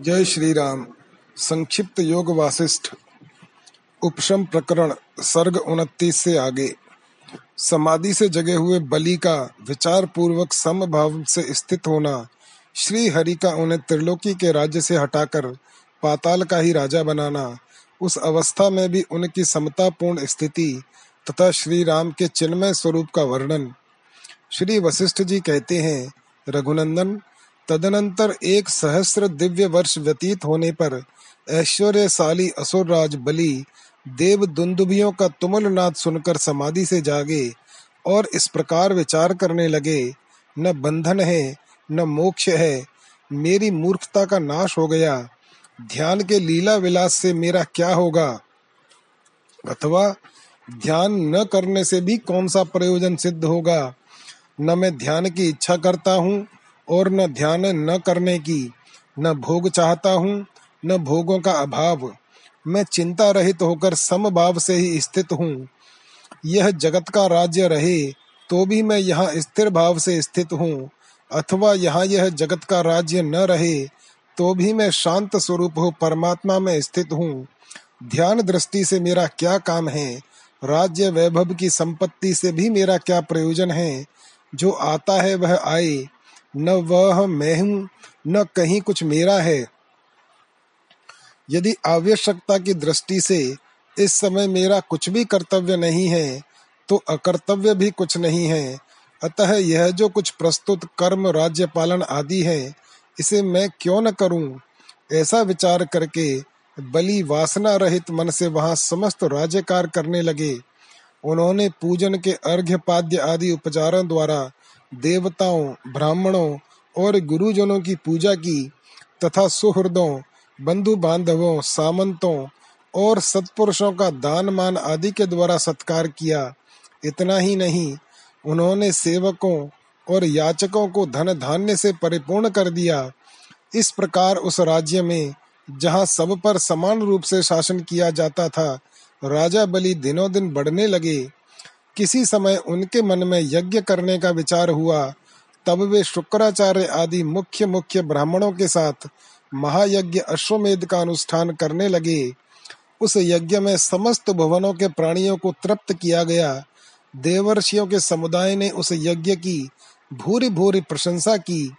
जय श्री राम संक्षिप्त योग वासिष्ठ उपशम प्रकरण, सर्ग उनतीस से आगे। समाधि से जगे हुए बलि का विचार पूर्वक समभाव से स्थित होना श्री हरि का उन्हें त्रिलोकी के राज्य से हटाकर पाताल का ही राजा बनाना, उस अवस्था में भी उनकी समतापूर्ण स्थिति तथा श्री राम के चिन्मय स्वरूप का वर्णन। श्री वशिष्ठ जी कहते हैं, रघुनंदन तदनंतर एक सहस्र दिव्य वर्ष व्यतीत होने पर ऐश्वर्यशाली असुरराज बलि देव दुंदुभियों का तुमल नाद सुनकर समाधि से जागे और इस प्रकार विचार करने लगे, न बंधन है, न मोक्ष है, मेरी मूर्खता का नाश हो गया। ध्यान के लीला विलास से मेरा क्या होगा? अथवा ध्यान न करने से भी कौन सा प्रयोजन सिद्ध होगा? न मैं ध्यान की इच्छा करता हूँ और न ध्यान न करने की, न भोग चाहता हूँ, न भोगों का अभाव। मैं चिंता रहित होकर समभाव से ही स्थित हूँ। यह जगत का राज्य रहे तो भी मैं यहाँ स्थिर भाव से स्थित हूँ। अथवा यहाँ यह जगत का राज्य न रहे तो भी मैं शांत स्वरूप हो परमात्मा में स्थित हूँ। ध्यान दृष्टि से मेरा क्या काम है? राज्य वैभव की संपत्ति से भी मेरा क्या प्रयोजन है? जो आता है वह आए न वह मैं हूँ, न कहीं कुछ मेरा है। यदि आवश्यकता की दृष्टि से इस समय मेरा कुछ भी कर्तव्य नहीं है तो अकर्तव्य भी कुछ नहीं है। अतः यह जो कुछ प्रस्तुत कर्म, राज्य पालन आदि है, इसे मैं क्यों न करूँ? ऐसा विचार करके बलि वासना रहित मन से वहाँ समस्त राज्य कार्य करने लगे। उन्होंने पूजन के अर्घ्य पाद्य आदि उपचारों द्वारा देवताओं, ब्राह्मणों और गुरुजनों की पूजा की तथा सुहृदों बंधु बांधवों सामंतों और सत्पुरुषों का दान मान आदि के द्वारा सत्कार किया। इतना ही नहीं, उन्होंने सेवकों और याचकों को धन धान्य से परिपूर्ण कर दिया। इस प्रकार उस राज्य में, जहाँ सब पर समान रूप से शासन किया जाता था, राजा बलि दिनों दिन बढ़ने लगे। किसी समय उनके मन में यज्ञ करने का विचार हुआ, तब वे शुक्राचार्य आदि मुख्य मुख्य ब्राह्मणों के साथ महायज्ञ अश्वमेध का अनुष्ठान करने लगे। उस यज्ञ में समस्त भवनों के प्राणियों को तृप्त किया गया। देवर्षियों के समुदाय ने उस यज्ञ की भूरी भूरी प्रशंसा की।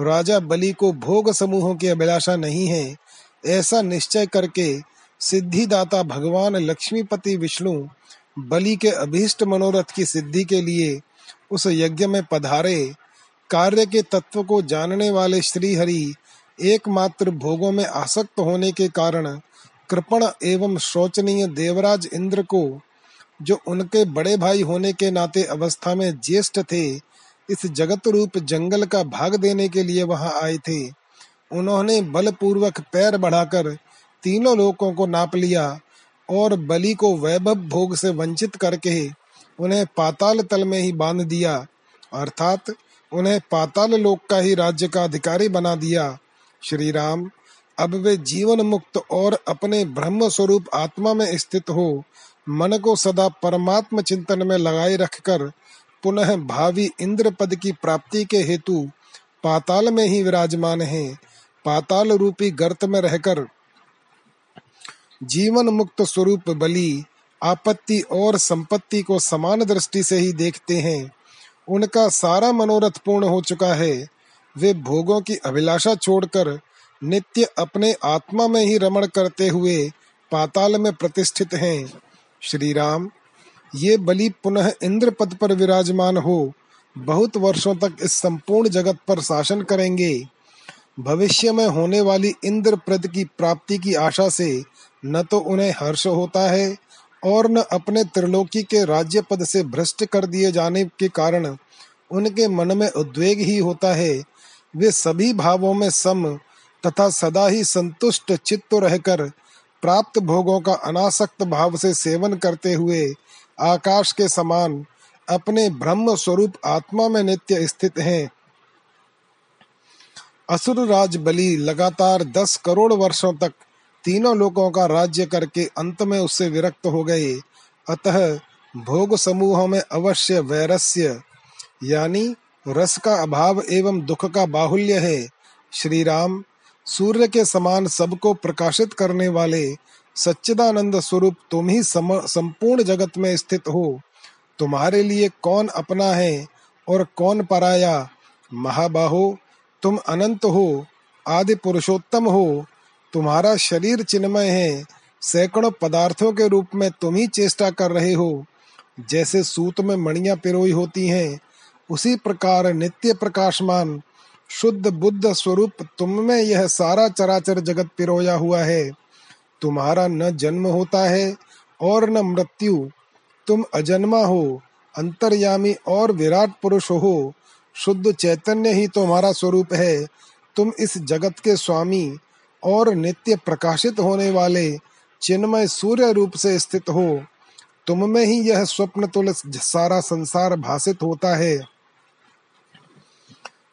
राजा बलि को भोग समूहों की अभिलाषा नहीं है। ऐसा निश्चय करके सिद्धिदाता भगवान लक्ष्मीपति विष्णु बलि के अभीष्ट मनोरथ की सिद्धि के लिए उस यज्ञ में पधारे। कार्य के तत्व को जानने वाले श्री हरि एकमात्र भोगों में आसक्त होने के कारण कृपण एवं शोचनीय देवराज इंद्र को, जो उनके बड़े भाई होने के नाते अवस्था में ज्येष्ठ थे, इस जगत रूप जंगल का भाग देने के लिए वहाँ आए थे। उन्होंने बलपूर्वक पैर बढ़ाकर तीनों लोकों को नाप लिया। और बलि को वैभव भोग से वंचित करके उन्हें पाताल तल में ही बाँध दिया, अर्थात उन्हें पाताल लोक का ही राज्य का अधिकारी बना दिया। श्री राम अब वे जीवन मुक्त और अपने ब्रह्म स्वरूप आत्मा में स्थित हो, मन को सदा परमात्म चिंतन में लगाए रखकर पुनः भावी इंद्र पद की प्राप्ति के हेतु पाताल में ही विराजमान हैं। पाताल रूपी गर्त में रहकर जीवन मुक्त स्वरूप बलि, आपत्ति और संपत्ति को समान दृष्टि से ही देखते हैं। उनका सारा मनोरथ पूर्ण हो चुका है। वे भोगों की अभिलाषा छोड़कर नित्य अपने आत्मा में ही रमण करते हुए पाताल में प्रतिष्ठित हैं। श्री राम ये बलि पुनः इंद्र पद पर विराजमान हो। बहुत वर्षों तक इस संपूर्ण जगत पर शासन करेंगे। भविष्य में होने वाली इंद्र पद की प्राप्ति की आशा से न तो उन्हें हर्ष होता है और न अपने त्रिलोकी के राज्य पद से भ्रष्ट कर दिए जाने के कारण उनके मन में उद्वेग ही होता है। वे सभी भावों में सम तथा सदा ही संतुष्ट चित्त रहकर प्राप्त भोगों का अनासक्त भाव से सेवन करते हुए आकाश के समान अपने ब्रह्म स्वरूप आत्मा में नित्य स्थित हैं। असुर राज बलि लगातार दस करोड़ वर्षों तक तीनों लोगों का राज्य करके अंत में उससे विरक्त हो गए। अतः भोग समूहों में अवश्य वैरस्य, यानी रस का अभाव एवं दुख का बाहुल्य है। श्री राम सूर्य के समान सबको प्रकाशित करने वाले सच्चिदानंद स्वरूप तुम ही संपूर्ण जगत में स्थित हो। तुम्हारे लिए कौन अपना है और कौन पराया? महाबाहो, तुम अनंत हो, आदि पुरुषोत्तम हो। तुम्हारा शरीर चिन्मय है। सैकड़ों पदार्थों के रूप में तुम ही चेष्टा कर रहे हो। जैसे सूत में मणियाँ पिरोई होती हैं, उसी प्रकार नित्य प्रकाशमान, शुद्ध बुद्ध स्वरूप तुम में यह सारा चराचर जगत पिरोया हुआ है। तुम्हारा न जन्म होता है और न मृत्यु। तुम अजन्मा हो, अंतर्यामी और विराट पुरुष हो। शुद्ध चैतन्य ही तुम्हारा स्वरूप है। तुम इस जगत के स्वामी और नित्य प्रकाशित होने वाले चिन्मय सूर्य रूप से स्थित हो, तुम में ही यह स्वप्न तुल सारा संसार भाषित होता है।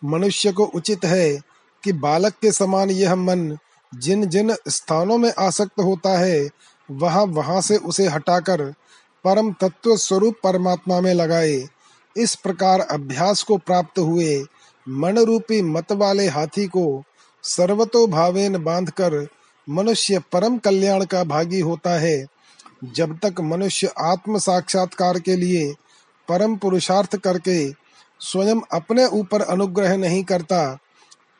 मनुष्य को उचित है कि बालक के समान यह मन जिन जिन स्थानों में आसक्त होता है, वहाँ वहाँ से उसे हटाकर परम तत्व स्वरूप परमात्मा में लगाए। इस प्रकार अभ्यास को प्राप्त हुए मन रूपी मत वाले हाथी को सर्वतो भावेन बांधकर मनुष्य परम कल्याण का भागी होता है। जब तक मनुष्य आत्म साक्षात्कार के लिए परम पुरुषार्थ करके स्वयं अपने ऊपर अनुग्रह नहीं करता,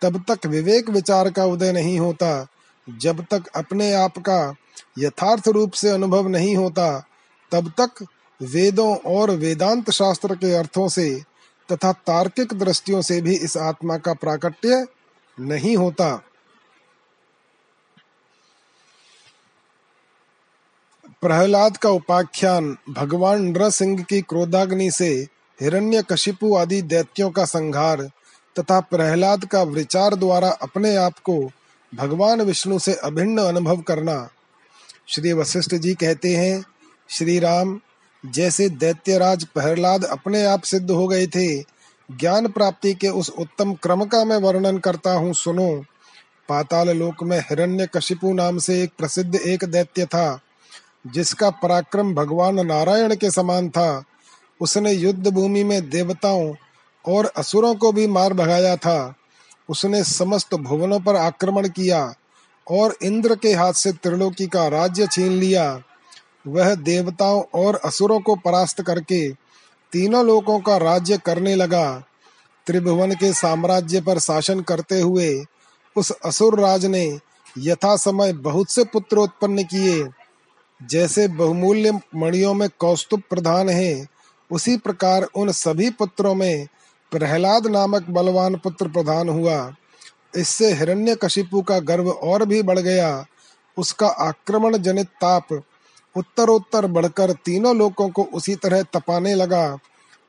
तब तक विवेक विचार का उदय नहीं होता। जब तक अपने आप का यथार्थ रूप से अनुभव नहीं होता, तब तक वेदों और वेदांत शास्त्र के अर्थों से तथा तार्किक दृष्टियों से भी इस आत्मा का प्राकट्य नहीं होता। प्रहलाद का उपाख्यान भगवान नृसिंह की क्रोधाग्नि से हिरण्य कशिपु आदि दैत्यों का संहार तथा प्रहलाद का विचार द्वारा अपने आप को भगवान विष्णु से अभिन्न अनुभव करना। श्री वशिष्ठ जी कहते हैं, श्री राम, जैसे दैत्यराज प्रहलाद अपने आप सिद्ध हो गए थे ज्ञान प्राप्ति के उस उत्तम क्रम का मैं वर्णन करता हूँ, सुनो। पाताल लोक में हिरण्य कशिपु नाम से एक प्रसिद्ध एक दैत्य था, जिसका पराक्रम भगवान नारायण के समान था। उसने युद्ध भूमि में देवताओं और असुरों को भी मार भगाया था। उसने समस्त भुवनों पर आक्रमण किया और इंद्र के हाथ से त्रिलोकी का राज्य छीन लिया। वह देवताओं और असुरों को परास्त करके तीनों लोकों का राज्य करने लगा। त्रिभुवन के साम्राज्य पर शासन करते हुए उस असुर राज ने यथा समय बहुत से पुत्र उत्पन्न किए। जैसे बहुमूल्य मणियों में कौस्तुभ प्रधान है, उसी प्रकार उन सभी पुत्रों में प्रहलाद नामक बलवान पुत्र प्रधान हुआ। इससे हिरण्यकशिपु का गर्व और भी बढ़ गया। उसका आक्रमण जनित ताप उत्तरोत्तर बढ़कर तीनों लोकों को उसी तरह तपाने लगा,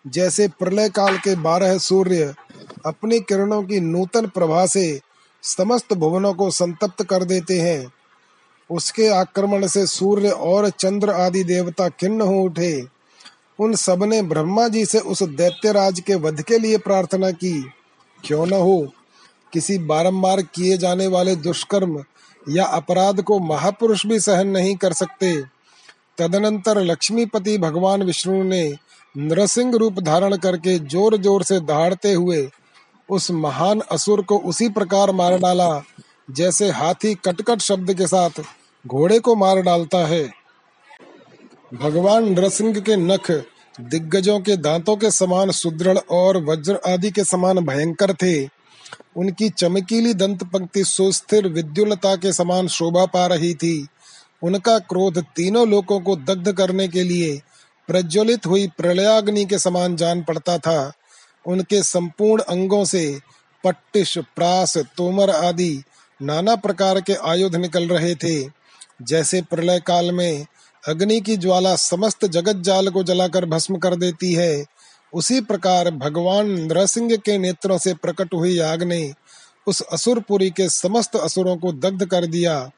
जैसे प्रलय काल के बारह सूर्य अपनी किरणों की नूतन प्रभा से समस्त भुवनों को संतप्त कर देते हैं। उसके आक्रमण से सूर्य और चंद्र आदि देवता खिन्न हो उठे। उन सबने ब्रह्मा जी से उस दैत्यराज के वध के लिए प्रार्थना की। क्यों न हो, किसी बारंबार किए जाने वाले दुष्कर्म या अपराध को महापुरुष भी सहन नहीं कर सकते। तदनंतर लक्ष्मीपति भगवान विष्णु ने नरसिंह रूप धारण करके ज़ोर ज़ोर से दहाड़ते हुए उस महान असुर को उसी प्रकार मार डाला, जैसे हाथी कटकट शब्द के साथ घोड़े को मार डालता है। भगवान नरसिंह के नख दिग्गजों के दांतों के समान सुदृढ़ और वज्र आदि के समान भयंकर थे। उनकी चमकीली दंत पंक्ति सुस्थिर विद्युलता के समान शोभा पा रही थी। उनका क्रोध तीनों लोगों को दग्ध करने के लिए प्रज्वलित हुई प्रलयाग्नि के समान जान पड़ता था। उनके संपूर्ण अंगों से पट्टिश, प्रास, तोमर आदि नाना प्रकार के आयुध निकल रहे थे। जैसे प्रलय काल में अग्नि की ज्वाला समस्त जगत जाल को जलाकर भस्म कर देती है, उसी प्रकार भगवान नरसिंह के नेत्रों से प्रकट हुई आग ने उस असुरपुरी के समस्त असुरों को दग्ध कर दिया।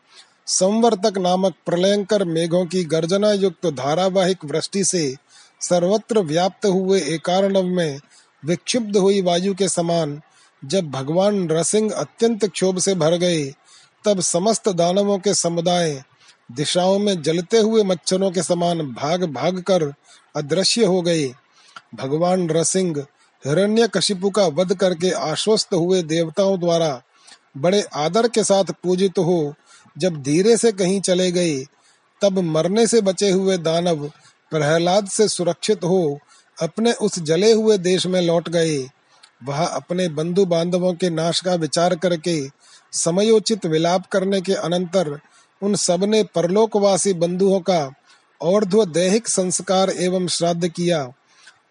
संवर्तक नामक प्रलयंकर मेघों की गर्जना युक्त धारावाहिक वृष्टि से सर्वत्र व्याप्त हुए एकारणव में विक्षुब्ध हुई वायु के समान जब भगवान नरसिंह अत्यंत क्षोभ से भर गए, तब समस्त दानवों के समुदाय दिशाओं में जलते हुए मच्छरों के समान भाग भाग कर अदृश्य हो गए। भगवान नरसिंह हिरण्य कशिपु का वध करके आश्वस्त हुए देवताओं द्वारा बड़े आदर के साथ पूजित हो जब धीरे से कहीं चले गए, तब मरने से बचे हुए दानव प्रहलाद से सुरक्षित हो अपने उस जले हुए देश में लौट गए। वह अपने बंधु बांधवों के नाश का विचार करके, समयोचित विलाप करने के अनंतर उन सबने परलोकवासी बंधुओं का और्ध्व दैहिक संस्कार एवं श्राद्ध किया।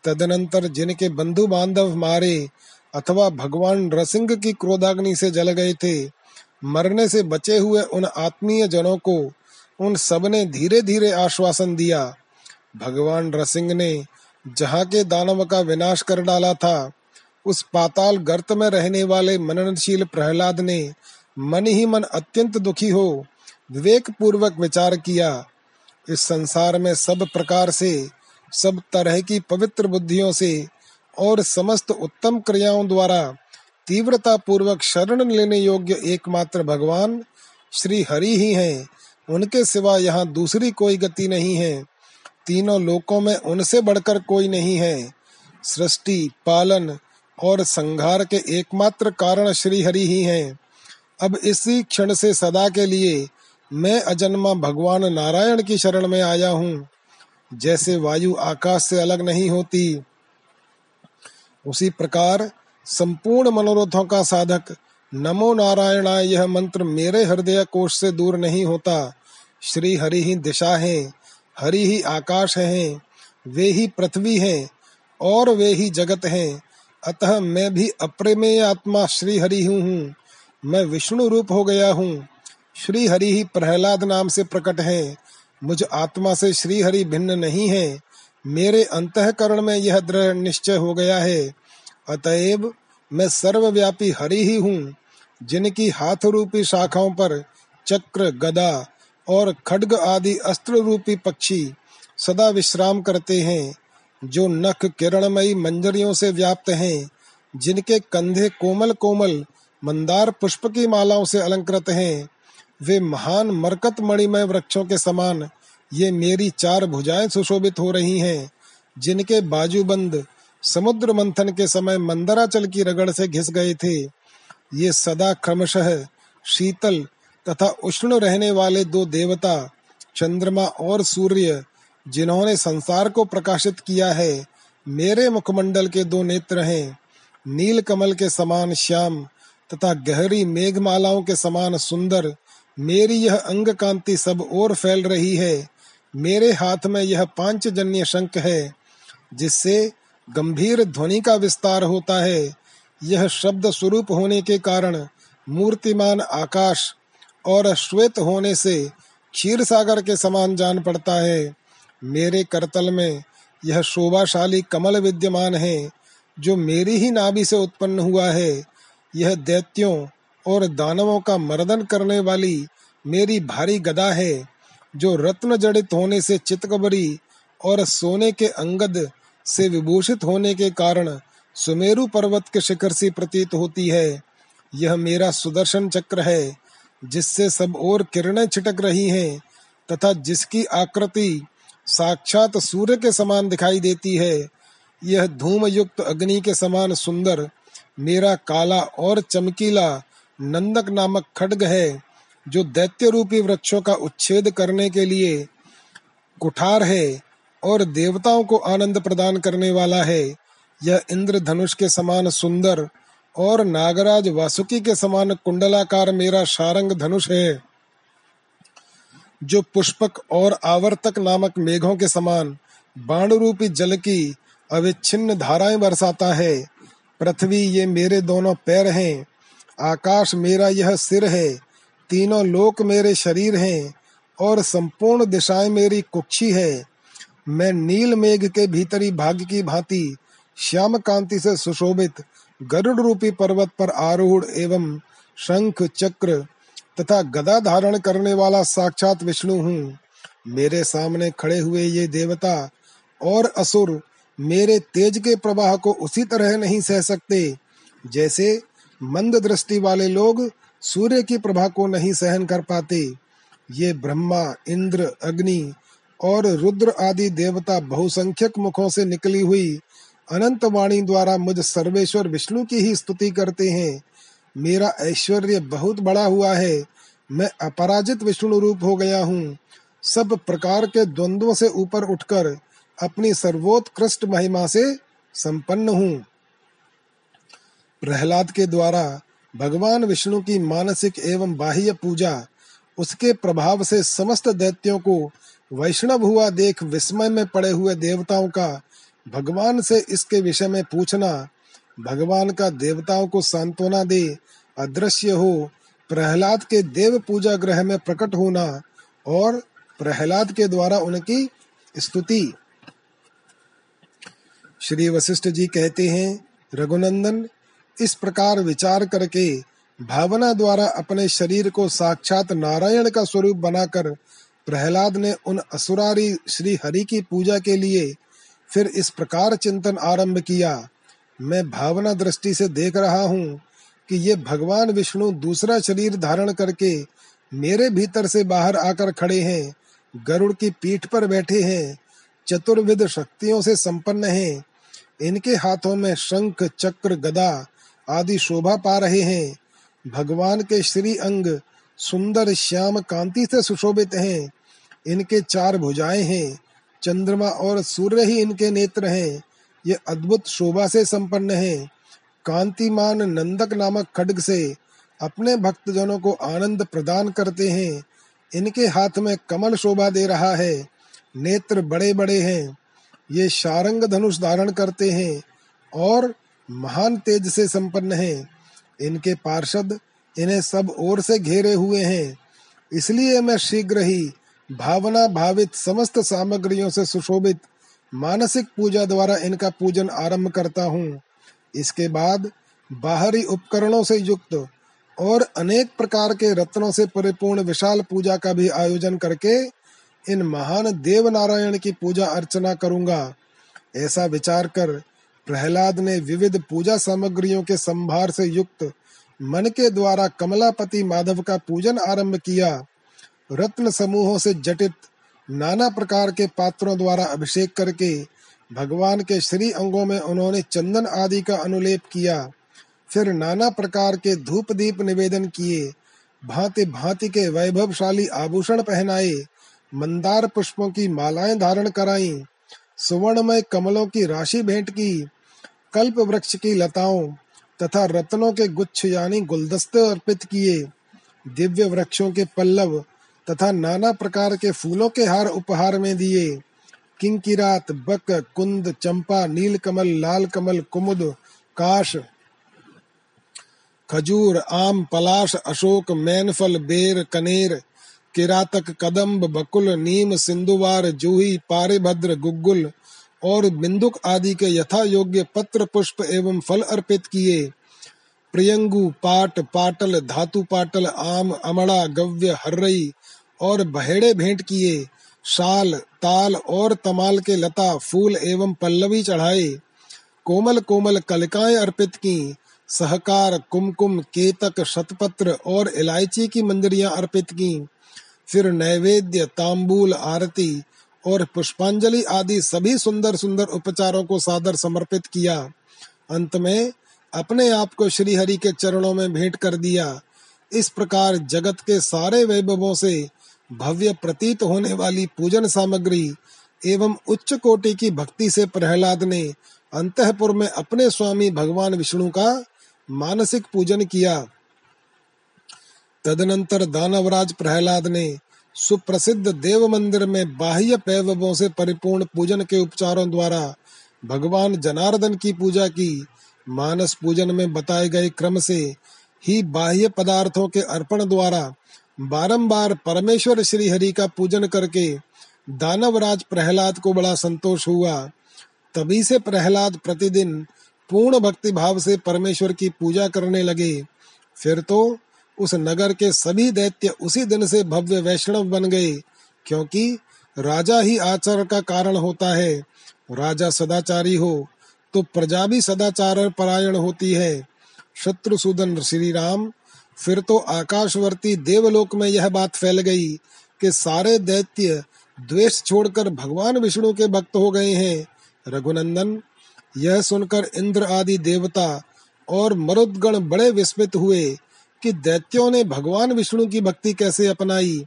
तदनंतर जिनके बंधु बांधव मारे अथवा भगवान रसिंह की क्रोधाग्नि से जल गए थे मरने से बचे हुए उन आत्मीय जनों को उन सबने धीरे धीरे आश्वासन दिया। भगवान रसिंह ने जहाँ के दानव का विनाश कर डाला था, उस पाताल गर्त में रहने वाले मननशील प्रहलाद ने मन ही मन अत्यंत दुखी हो विवेक पूर्वक विचार किया। इस संसार में सब प्रकार से, सब तरह की पवित्र बुद्धियों से और समस्त उत्तम क्रियाओं द्वारा तीव्रता पूर्वक शरण लेने योग्य एकमात्र भगवान श्री हरि ही हैं। उनके सिवा यहाँ दूसरी कोई गति नहीं है। तीनों लोकों में उनसे बढ़कर कोई नहीं है। सृष्टि, पालन और संहार के एकमात्र कारण श्री हरि ही हैं। अब इसी क्षण से सदा के लिए मैं अजन्मा भगवान नारायण की शरण में आया हूँ। जैसे वायु आकाश से अलग नहीं होती, उसी प्रकार संपूर्ण मनोरथों का साधक। नमो नारायण यह मंत्र मेरे हृदय कोष से दूर नहीं होता। श्री हरि ही दिशा है, हरि ही आकाश है, वे ही पृथ्वी है, और वे ही जगत हैं। अतः मैं भी अप्रेमेय आत्मा श्री हरि हूँ हूँ। मैं विष्णु रूप हो गया हूँ। श्री हरि ही प्रहलाद नाम से प्रकट है। मुझ आत्मा से श्री हरि भिन्न नहीं है। मेरे अंतकरण में यह दृढ़ निश्चय हो गया है। अतएव मैं सर्वव्यापी हरि ही हूँ, जिनकी हाथ रूपी शाखाओं पर चक्र, गदा और खड्ग आदि अस्त्र रूपी पक्षी सदा विश्राम करते हैं, जो नख किरणमयी मंजरियों से व्याप्त हैं, जिनके कंधे कोमल कोमल मंदार पुष्प की मालाओं से अलंकृत हैं। वे महान मरकत मणिमय वृक्षों के समान ये मेरी चार भुजाएँ सुशोभित हो रही हैं, जिनके बाजूबंद समुद्र मंथन के समय मंदराचल की रगड़ से घिस गए थे। ये सदा क्रमशः शीतल तथा उष्ण रहने वाले दो देवता, चंद्रमा और सूर्य, जिन्होंने संसार को प्रकाशित किया है, मेरे मुखमंडल के दो नेत्र हैं। नील कमल के समान श्याम तथा गहरी मेघमालाओं के समान सुंदर, मेरी यह अंग कांति सब ओर फैल रही है। मेरे हाथ में यह पांचजन्य शंख है, जिससे गंभीर ध्वनि का विस्तार होता है। यह शब्द स्वरूप होने के कारण मूर्तिमान आकाश और श्वेत होने से क्षीर सागर के समान जान पड़ता है। मेरे करतल में यह शोभाशाली कमल विद्यमान है, जो मेरी ही नाभि से उत्पन्न हुआ है। यह दैत्यों और दानवों का मर्दन करने वाली मेरी भारी गदा है, जो रत्न जड़ित होने से चितकबरी और सोने के अंगद से विभूषित होने के कारण सुमेरु पर्वत के शिखर से प्रतीत होती है। यह मेरा सुदर्शन चक्र है, जिससे सब और किरणें छिटक रही हैं, तथा जिसकी आकृति साक्षात सूर्य के समान दिखाई देती है। यह धूम युक्त अग्नि के समान सुंदर, मेरा काला और चमकीला नंदक नामक खड्ग है, जो दैत्य रूपी वृक्षों का उच्छेद करने के लिए कुठार है। और देवताओं को आनंद प्रदान करने वाला है। यह इंद्र धनुष के समान सुंदर और नागराज वासुकी के समान कुंडलाकार मेरा शारंग धनुष है, जो पुष्पक और आवर्तक नामक मेघों के समान बाण रूपी जल की अविच्छिन्न धाराएँ बरसाता है। पृथ्वी ये मेरे दोनों पैर हैं, आकाश मेरा यह सिर है, तीनों लोक मेरे शरीर हैं और संपूर्ण दिशाएँ मेरी कुक्षी है। मैं नील मेघ के भीतरी भाग की भांति श्याम कांति से सुशोभित गरुड़ रूपी पर्वत पर आरूढ़ एवं शंख, चक्र तथा गदा धारण करने वाला साक्षात विष्णु हूँ। मेरे सामने खड़े हुए ये देवता और असुर मेरे तेज के प्रवाह को उसी तरह नहीं सह सकते, जैसे मंद दृष्टि वाले लोग सूर्य की प्रभा को नहीं सहन कर पाते। ये ब्रह्मा, इंद्र, अग्नि और रुद्र आदि देवता बहुसंख्यक मुखों से निकली हुई अनंत वाणी द्वारा मुझ सर्वेश्वर विष्णु की ही स्तुति करते हैं। मेरा ऐश्वर्य बहुत बड़ा हुआ है। मैं अपराजित विष्णु रूप हो गया हूँ। सब प्रकार के द्वंद्वों से ऊपर उठकर अपनी सर्वोत्कृष्ट महिमा से संपन्न हूँ। प्रहलाद के द्वारा भगवान विष्णु की मानसिक एवं बाह्य पूजा, उसके प्रभाव से समस्त दैत्यों को वैष्णव हुआ देख विस्मय में पड़े हुए देवताओं का, भगवान से इसके विषय में पूछना, भगवान का देवताओं को सांत्वना दे, अदृश्य हो, प्रहलाद के देव पूजा ग्रह में प्रकट होना और प्रहलाद के द्वारा उनकी स्तुति। श्री वशिष्ठ जी कहते हैं, रघुनंदन, इस प्रकार विचार करके भावना द्वारा अपने शरीर को साक्षात नारायण का स्वरूप बनाकर प्रहलाद ने उन असुरारी श्री हरि की पूजा के लिए फिर इस प्रकार चिंतन आरंभ किया। मैं भावना दृष्टि से देख रहा हूँ कि ये भगवान विष्णु दूसरा शरीर धारण करके मेरे भीतर से बाहर आकर खड़े हैं, गरुड़ की पीठ पर बैठे हैं, चतुर्विध शक्तियों से संपन्न हैं। इनके हाथों में शंख, चक्र, गदा आदि शोभा पा रहे हैं। भगवान के श्री अंग सुंदर श्याम कांति से सुशोभित हैं। इनके चार भुजाएँ हैं। चंद्रमा और सूर्य ही इनके नेत्र हैं। ये अद्भुत शोभा से संपन्न है। कांतिमान नंदक नामक खड्ग से अपने भक्तजनों को आनंद प्रदान करते हैं। इनके हाथ में कमल शोभा दे रहा है। नेत्र बड़े बड़े हैं। ये शारंग धनुष धारण करते हैं और महान तेज से संपन्न हैं। इनके पार्षद इन्हें सब ओर से घेरे हुए हैं। इसलिए मैं शीघ्र ही भावना भावित समस्त सामग्रियों से सुशोभित मानसिक पूजा द्वारा इनका पूजन आरंभ करता हूँ। इसके बाद बाहरी उपकरणों से युक्त और अनेक प्रकार के रत्नों से परिपूर्ण विशाल पूजा का भी आयोजन करके इन महान देव नारायण की पूजा अर्चना करूँगा। ऐसा विचार कर प्रहलाद ने विविध पूजा सामग्रियों के संभार से युक्त मन के द्वारा कमलापति माधव का पूजन आरंभ किया। रत्न समूहों से जटित नाना प्रकार के पात्रों द्वारा अभिषेक करके भगवान के श्री अंगों में उन्होंने चंदन आदि का अनुलेप किया। फिर नाना प्रकार के धूप दीप निवेदन किए। भांति भांति के वैभवशाली आभूषण पहनाए। मंदार पुष्पों की मालाएँ धारण कराई। सुवर्णमय कमलों की राशि भेंट की। कल्प वृक्ष की लताओं तथा रत्नों के गुच्छ यानी गुलदस्ते अर्पित किए, दिव्य वृक्षों के पल्लव तथा नाना प्रकार के फूलों के हार उपहार में दिए। किंकिरात, बक, कुंद, चंपा नील कमल लाल कमल कुमुद, काश, खजूर, आम, पलाश, अशोक, मैनफल, बेर, कनेर, किरातक, कदम्ब, बकुल, नीम सिंधुवार जूही, पारिभद्र, गुग्गुल और बिंदुक आदि के यथा योग्य पत्र पुष्प एवं फल अर्पित किए। प्रियंगु, पाट, पाटल, धातु पाटल, आम, अमड़ा, गव्य, हर्रई और बहेड़े भेंट किए। शाल ताल और तमाल के लता, फूल एवं पल्लवी चढ़ाए। कोमल कोमल कलिकाएँ अर्पित की। सहकार, कुमकुम, केतक, शतपत्र और इलायची की मंजरियाँ अर्पित की। फिर नैवेद्य, तांबूल, आरती और पुष्पांजलि आदि सभी सुंदर सुंदर उपचारों को सादर समर्पित किया। अंत में अपने आप को श्री हरि के चरणों में भेंट कर दिया। इस प्रकार जगत के सारे वैभवों से भव्य प्रतीत होने वाली पूजन सामग्री एवं उच्च कोटि की भक्ति से प्रहलाद ने अंतपुर में अपने स्वामी भगवान विष्णु का मानसिक पूजन किया। तदनंतर दानवराज प्रहलाद ने सुप्रसिद्ध देव मंदिर में बाह्य पैवों से परिपूर्ण पूजन के उपचारों द्वारा भगवान जनार्दन की पूजा की। मानस पूजन में बताए गए क्रम से ही बाह्य पदार्थों के अर्पण द्वारा बारंबार परमेश्वर श्री हरि का पूजन करके दानवराज प्रहलाद को बड़ा संतोष हुआ। तभी से प्रहलाद प्रतिदिन पूर्ण भक्ति भाव से परमेश्वर की पूजा करने लगे। फिर तो उस नगर के सभी दैत्य उसी दिन से भव्य वैष्णव बन गए, क्योंकि राजा ही आचरण का कारण होता है। राजा सदाचारी हो तो प्रजा भी सदाचार परायण होती है। शत्रुसूदन श्री राम फिर तो आकाशवर्ती देवलोक में यह बात फैल गई कि सारे दैत्य द्वेष छोड़कर भगवान विष्णु के भक्त हो गए हैं। रघुनंदन, यह सुनकर इंद्र आदि देवता और मरुदगण बड़े विस्मित हुए कि दैत्यों ने भगवान विष्णु की भक्ति कैसे अपनाई?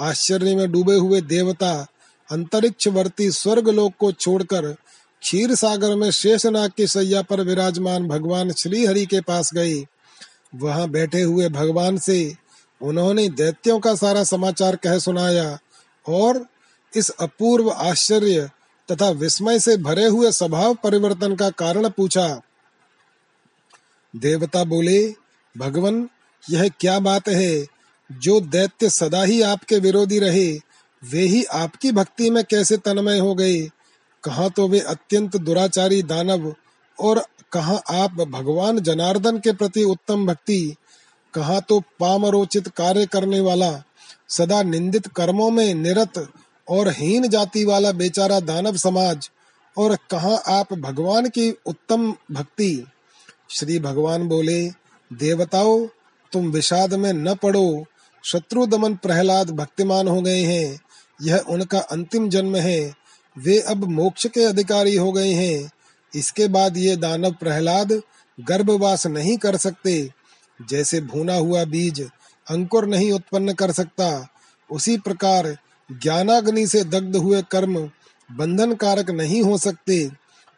आश्चर्य में डूबे हुए देवता अंतरिक्षवर्ती स्वर्ग लोक को छोड़कर क्षीर सागर में शेषनाग की सैया पर विराजमान भगवान श्री हरि के पास गए। वहाँ बैठे हुए भगवान से उन्होंने दैत्यों का सारा समाचार कह सुनाया और इस अपूर्व आश्चर्य तथा विस्मय से भरे हुए स्वभाव परिवर्तन का कारण पूछा। देवता बोले, भगवान यह क्या बात है? जो दैत्य सदा ही आपके विरोधी रहे, वे ही आपकी भक्ति में कैसे तन्मय हो गए? कहा तो वे अत्यंत दुराचारी दानव और कहा आप भगवान जनार्दन के प्रति उत्तम भक्ति? कहा तो पामरोचित कार्य करने वाला, सदा निंदित कर्मों में निरत और हीन जाति वाला बेचारा दानव समाज? और कहा आप भगवान की उत्तम भक्ति? श्री भगवान बोले, देवताओं तुम विषाद में न पड़ो। शत्रु दमन प्रहलाद भक्तिमान हो गए हैं। यह उनका अंतिम जन्म है। वे अब मोक्ष के अधिकारी हो गए हैं। इसके बाद ये दानव प्रहलाद गर्भवास नहीं कर सकते। जैसे भूना हुआ बीज अंकुर नहीं उत्पन्न कर सकता, उसी प्रकार ज्ञानाग्नि से दग्ध हुए कर्म बंधन कारक नहीं हो सकते।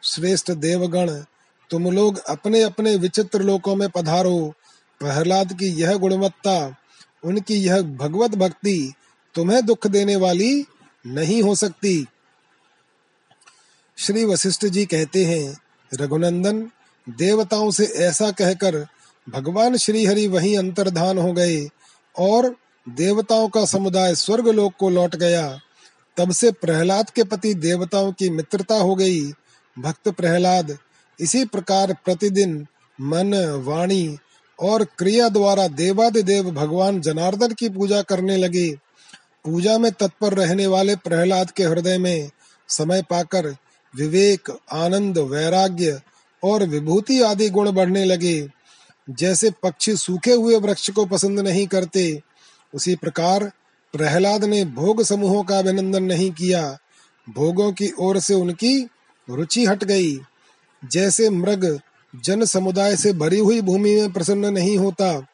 श्रेष्ठ देवगण, तुम लोग अपने अपने विचित्र लोकों में पधारो। प्रहलाद की यह गुणवत्ता, उनकी यह भगवत भक्ति तुम्हें दुख देने वाली नहीं हो सकती। श्री वशिष्ठ जी कहते हैं, रघुनंदन, देवताओं से ऐसा कहकर भगवान श्री हरि वहीं अंतर्धान हो गए और देवताओं का समुदाय स्वर्ग लोक को लौट गया। तब से प्रहलाद के पति देवताओं की मित्रता हो गई। भक्त प्रहलाद, इसी प्रकार प्रतिदिन मन, वाणी और क्रिया द्वारा देवादिदेव भगवान जनार्दन की पूजा करने लगे। पूजा में तत्पर रहने वाले प्रहलाद के हृदय में समय पाकर विवेक, आनंद, वैराग्य और विभूति आदि गुण बढ़ने लगे। जैसे पक्षी सूखे हुए वृक्ष को पसंद नहीं करते, उसी प्रकार प्रहलाद ने भोग समूहों का अभिनंदन नहीं किया। भोगों की ओर से उनकी रुचि हट गई। जैसे मृग जन समुदाय से भरी हुई भूमि में प्रसन्न नहीं होता।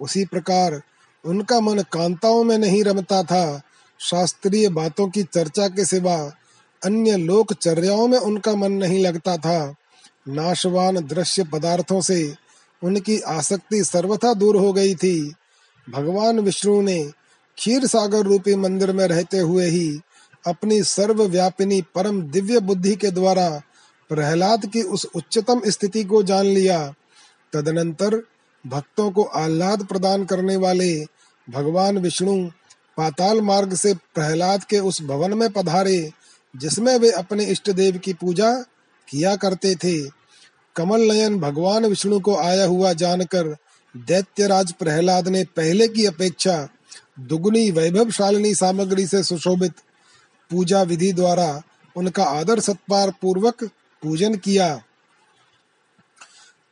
उसी प्रकार उनका मन कांताओं में नहीं रमता था। शास्त्रीय बातों की चर्चा के सिवा अन्य लोक चर्याओं में उनका मन नहीं लगता था। नाशवान दृश्य पदार्थों से उनकी आसक्ति सर्वथा दूर हो गई थी। भगवान विष्णु ने क्षीर सागर रूपी मंदिर में रहते हुए ही अपनी सर्वव्यापिनी परम दिव्य बुद्धि के द्वारा प्रहलाद की उस उच्चतम स्थिति को जान लिया। तदनंतर भक्तों को आह्लाद प्रदान करने वाले भगवान विष्णु पाताल मार्ग से प्रहलाद के उस भवन में पधारे, जिसमें वे अपने इष्ट देव की पूजा किया करते थे। कमल नयन भगवान विष्णु को आया हुआ जानकर दैत्यराज प्रहलाद ने पहले की अपेक्षा दुगुनी वैभवशालिनी सामग्री से सुशोभित पूजा विधि द्वारा उनका आदर सत्कार पूर्वक पूजन किया।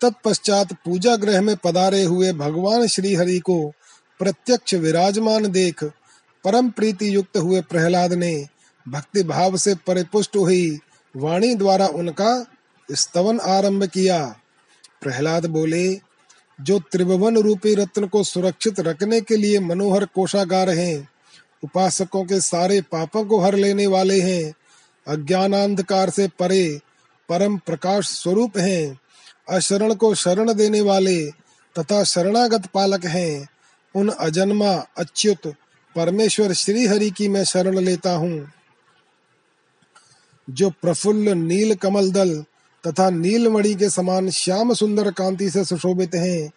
तत्पश्चात पूजा गृह में पधारे हुए भगवान श्री हरि को प्रत्यक्ष विराजमान देख परम प्रीति युक्त हुए प्रहलाद ने भक्ति भाव से परिपुष्ट हुई वाणी द्वारा उनका स्तवन आरंभ किया। प्रहलाद बोले, जो त्रिभुवन रूपी रत्न को सुरक्षित रखने के लिए मनोहर कोषागार हैं, उपासकों के सारे पापों को हर लेने वाले हैं, अज्ञानांधकार से परे परम प्रकाश स्वरूप हैं। अशरण को शरण देने वाले तथा शरणागत पालक हैं। उन अजन्मा अच्युत परमेश्वर श्री हरि की मैं शरण लेता हूँ। जो प्रफुल्ल नील कमल दल तथा नीलमणि के समान श्याम सुंदर कांति से सुशोभित हैं,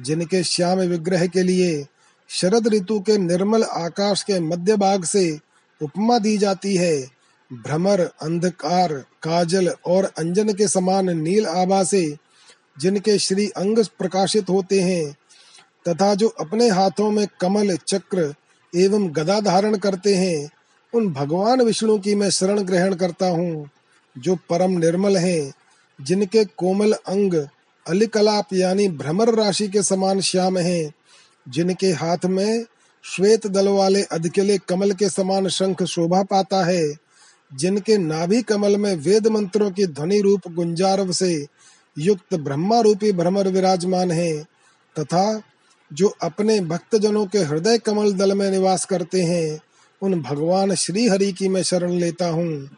जिनके श्याम विग्रह के लिए शरद ऋतु के निर्मल आकाश के मध्य भाग से उपमा दी जाती है। भ्रमर, अंधकार, काजल और अंजन के समान नील आभा से जिनके श्री अंग प्रकाशित होते हैं, तथा जो अपने हाथों में कमल, चक्र एवं गदा धारण करते हैं, उन भगवान विष्णु की मैं शरण ग्रहण करता हूँ, जो परम निर्मल हैं, जिनके कोमल अंग, अलिकलाप यानी भ्रमर राशि के समान श्याम हैं, जिनके हाथ में श्वेत दल वाले अधकिले कमल के समान शंख शोभा पाता है जिनके नाभि कमल में वेद मंत्रों की ध्वनि रूप गुंजारव से युक्त ब्रह्मा रूपी भ्रमर विराजमान है, तथा जो अपने भक्तजनों के हृदय कमल दल में निवास करते हैं, उन भगवान श्री हरि की मैं शरण लेता हूँ।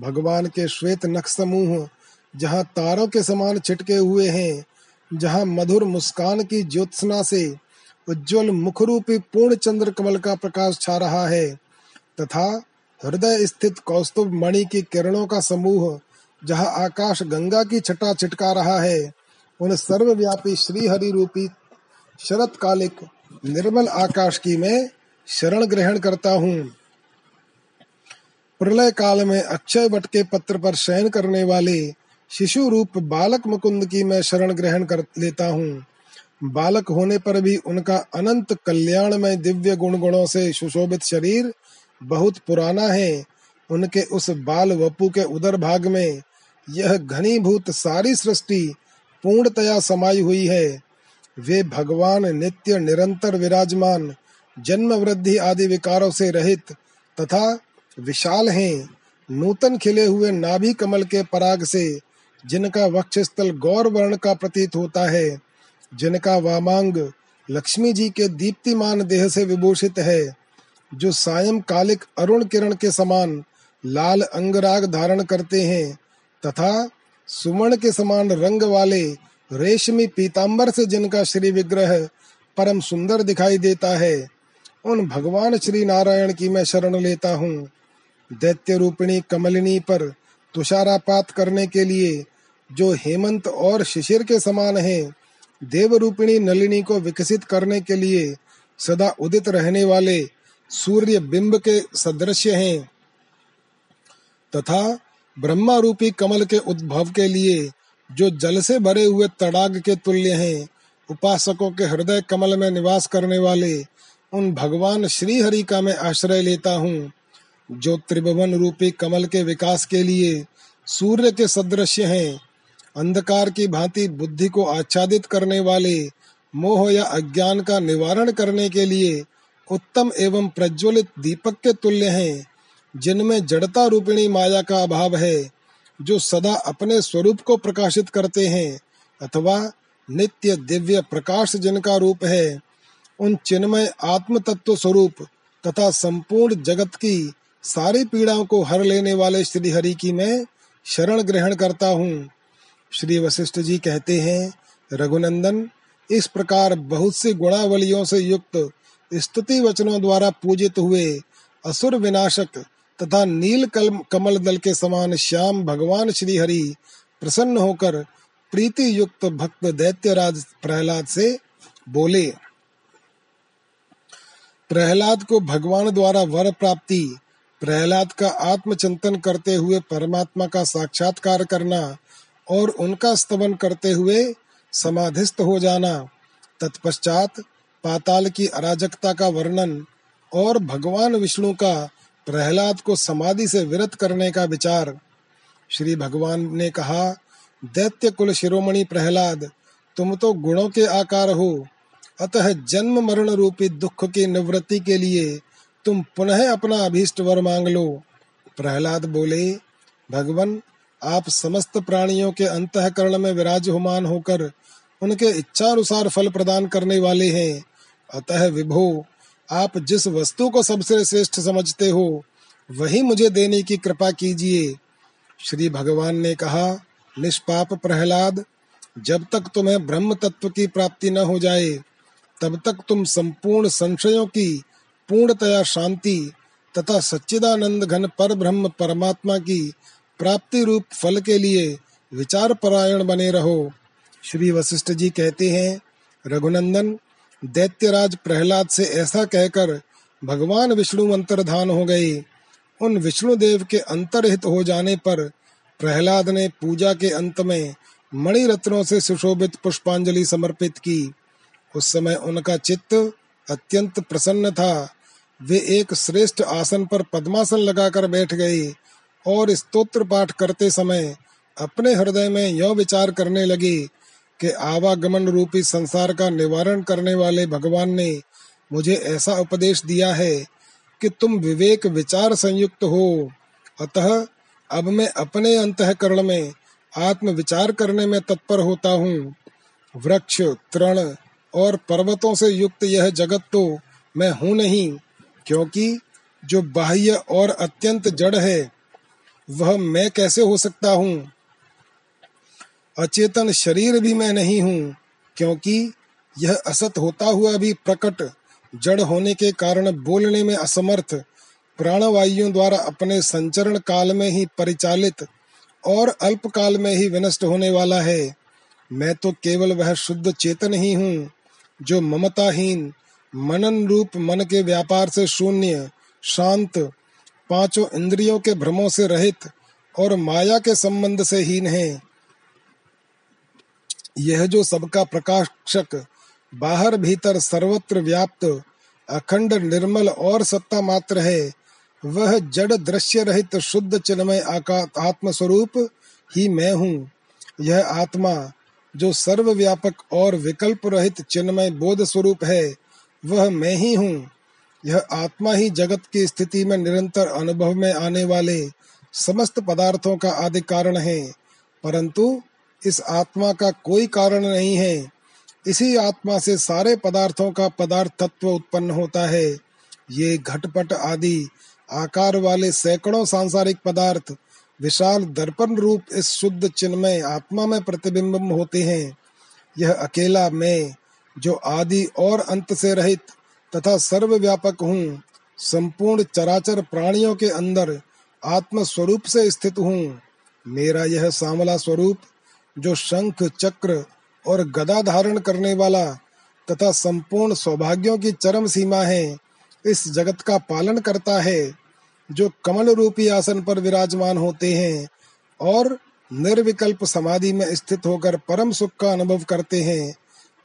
भगवान के श्वेत नख समूह, जहाँ तारों के समान छिटके हुए हैं, जहाँ मधुर मुस्कान की ज्योत्सना से उज्जवल मुख रूपी पूर्ण चंद्र कमल का प्रकाश छा रहा है, तथा हृदय स्थित कौस्तुभ मणि की किरणों का समूह, जहाँ आकाश गंगा की छटा छिटका रहा है, उन सर्वव्यापी श्री हरि रूपी शरत कालिक निर्मल आकाश की मैं शरण ग्रहण करता हूँ। प्रलय काल में अक्षय वट के पत्र पर शयन करने वाले शिशु रूप बालक मुकुंद की मैं शरण ग्रहण कर लेता हूँ। बालक होने पर भी उनका अनंत कल्याण में दिव्य गुण गुणों से सुशोभित शरीर बहुत पुराना है। उनके उस बाल वपु के उदर भाग में यह घनीभूत सारी सृष्टि पूर्णतया समाई हुई है। वे भगवान नित्य निरंतर विराजमान जन्म वृद्धि आदि विकारों से रहित तथा विशाल हैं। नूतन खिले हुए नाभि कमल के पराग से जिनका वक्षस्थल गौर वर्ण का प्रतीत होता है, जिनका वामांग लक्ष्मी जी के दीप्तिमान देह से विभूषित है। जो सायं कालिक अरुण किरण के समान लाल अंगराग धारण करते हैं तथा सुवर्ण के समान रंग वाले रेशमी पीताम्बर से जिनका श्री विग्रह परम सुंदर दिखाई देता है, उन भगवान श्री नारायण की मैं शरण लेता हूँ। दैत्य रूपिणी कमलिनी पर तुषारापात करने के लिए जो हेमंत और शिशिर के समान है देव रूपिणी नलिनी को विकसित करने के लिए सदा उदित रहने वाले सूर्य बिंब के सदृश हैं, तथा ब्रह्मा रूपी कमल के उद्भव के लिए जो जल से भरे हुए तड़ाग के तुल्य हैं, उपासकों के हृदय कमल में निवास करने वाले, उन भगवान श्री हरि का मैं आश्रय लेता हूँ, जो त्रिभुवन रूपी कमल के विकास के लिए सूर्य के सदृश हैं। अंधकार की भांति बुद्धि को आच्छादित करने वाले, मोह या अज्ञान का निवारण करने के लिए उत्तम एवं प्रज्वलित दीपक के तुल्य हैं, जिनमें जड़ता रूपिणी माया का अभाव है, जो सदा अपने स्वरूप को प्रकाशित करते हैं, अथवा नित्य दिव्य प्रकाश जिनका रूप है, उन चिन्मय आत्म तत्व स्वरूप तथा संपूर्ण जगत की सारी पीड़ाओं को हर लेने वाले श्री हरि की मैं शरण ग्रहण करता हूँ। श्री वशिष्ठ जी कहते हैं, रघुनंदन, इस प्रकार बहुत सी गुणावलियों से युक्त स्तुति वचनों द्वारा पूजित हुए असुर विनाशक तथा नील कल, कमल दल के समान श्याम भगवान श्री हरि प्रसन्न होकर प्रीति युक्त भक्त दैत्यराज प्रहलाद से बोले प्रहलाद को भगवान द्वारा वर प्राप्ति प्रहलाद का आत्मचिंतन करते हुए परमात्मा का साक्षात्कार करना और उनका स्तवन करते हुए समाधिस्थ हो जाना तत्पश्चात पाताल की अराजकता का वर्णन और भगवान विष्णु का प्रहलाद को समाधि से विरत करने का विचार। श्री भगवान ने कहा, दैत्य कुल शिरोमणि प्रहलाद, तुम तो गुणों के आकार हो। अतः जन्म मरण रूपी दुख की निवृत्ति के लिए तुम पुनः अपना अभीष्ट वर मांग लो। प्रहलाद बोले, भगवान, आप समस्त प्राणियों के अंतकरण में विराजमान होकर उनके इच्छानुसार फल प्रदान करने वाले हैं। अतः विभो, आप जिस वस्तु को सबसे श्रेष्ठ समझते हो, वही मुझे देने की कृपा कीजिए। श्री भगवान ने कहा, निष्पाप प्रहलाद, जब तक तुम्हें ब्रह्म तत्व की प्राप्ति न हो जाए, तब तक तुम संपूर्ण संशयों की पूर्णतया शांति तथा सच्चिदानंद घन पर ब्रह्म परमात्मा की प्राप्ति रूप फल के लिए विचार परायण बने रहो। श्री वशिष्ठ जी कहते हैं, रघुनंदन, दैत्यराज प्रहलाद से ऐसा कहकर भगवान विष्णु अंतर्धान हो गए। उन विष्णु देव के अंतरहित हो जाने पर प्रहलाद ने पूजा के अंत में मणि रत्नों से सुशोभित पुष्पांजलि समर्पित की। उस समय उनका चित्त अत्यंत प्रसन्न था। वे एक श्रेष्ठ आसन पर पद्मासन लगाकर बैठ गए और स्तोत्र पाठ करते समय अपने हृदय में यह विचार करने लगे के आवागमन रूपी संसार का निवारण करने वाले भगवान ने मुझे ऐसा उपदेश दिया है कि तुम विवेक विचार संयुक्त हो। अतः अब मैं अपने अंतकरण में आत्म विचार करने में तत्पर होता हूँ। वृक्ष, तृण और पर्वतों से युक्त यह जगत तो मैं हूँ नहीं, क्योंकि जो बाह्य और अत्यंत जड़ है, वह मैं कैसे हो सकता हूँ? अचेतन शरीर भी मैं नहीं हूँ, क्योंकि यह असत होता हुआ भी प्रकट, जड़ होने के कारण बोलने में असमर्थ, प्राणवायुओं द्वारा अपने संचरण काल में ही परिचालित और अल्प काल में ही विनष्ट होने वाला है। मैं तो केवल वह शुद्ध चेतन ही हूँ, जो ममताहीन, मनन रूप मन के व्यापार से शून्य, शांत, पाँचों इंद्रियों के भ्रमों से रहित और माया के संबंध से हीन है। यह जो सबका प्रकाशक, बाहर भीतर सर्वत्र व्याप्त, अखंड निर्मल और सत्ता मात्र है, वह जड़ दृश्य रहित शुद्ध चिन्मय आत्म स्वरूप ही मैं हूँ। यह आत्मा, जो सर्वव्यापक और विकल्प रहित चिन्मय बोध स्वरूप है, वह मैं ही हूँ। यह आत्मा ही जगत की स्थिति में निरंतर अनुभव में आने वाले समस्त पदार्थों का आदि कारण है, परंतु इस आत्मा का कोई कारण नहीं है। इसी आत्मा से सारे पदार्थों का पदार्थ तत्व उत्पन्न होता है। ये घटपट आदि, आकार वाले सैकड़ों सांसारिक पदार्थ, विशाल दर्पण रूप इस शुद्ध चिन्मय आत्मा में प्रतिबिंब होते हैं। यह अकेला मैं, जो आदि और अंत से रहित तथा सर्वव्यापक हूँ, संपूर्ण चराचर प्राणियों के अंदर आत्म स्वरूप से स्थित हूँ। मेरा यह सामला स्वरूप जो शंख, चक्र और गदा धारण करने वाला तथा संपूर्ण सौभाग्यों की चरम सीमा है, इस जगत का पालन करता है, जो कमल रूपी आसन पर विराजमान होते हैं और निर्विकल्प समाधि में स्थित होकर परम सुख का अनुभव करते हैं,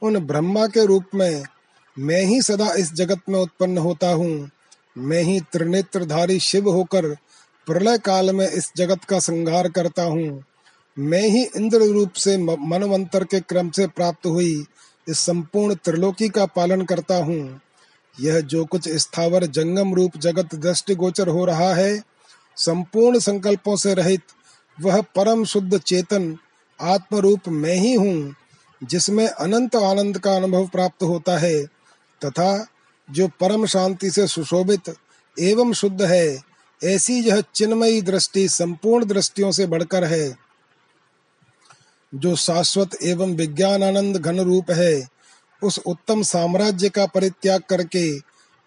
उन ब्रह्मा के रूप में मैं ही सदा इस जगत में उत्पन्न होता हूँ। मैं ही त्रिनेत्रधारी शिव होकर प्रलय काल में इस जगत का संहार करता हूँ। मैं ही इंद्र रूप से मनवंतर के क्रम से प्राप्त हुई इस संपूर्ण त्रिलोकी का पालन करता हूँ। यह जो कुछ स्थावर जंगम रूप जगत दृष्टि गोचर हो रहा है, संपूर्ण संकल्पों से रहित, वह परम शुद्ध चेतन आत्म रूप मैं ही हूँ, जिसमें अनंत आनंद का अनुभव प्राप्त होता है, तथा जो परम शांति से सुशोभित एवं शुद्ध है, ऐसी यह चिन्मयी दृष्टि संपूर्ण दृष्टियों से बढ़कर है। जो शाश्वत एवं विज्ञान आनंद घन रूप है, उस उत्तम साम्राज्य का परित्याग करके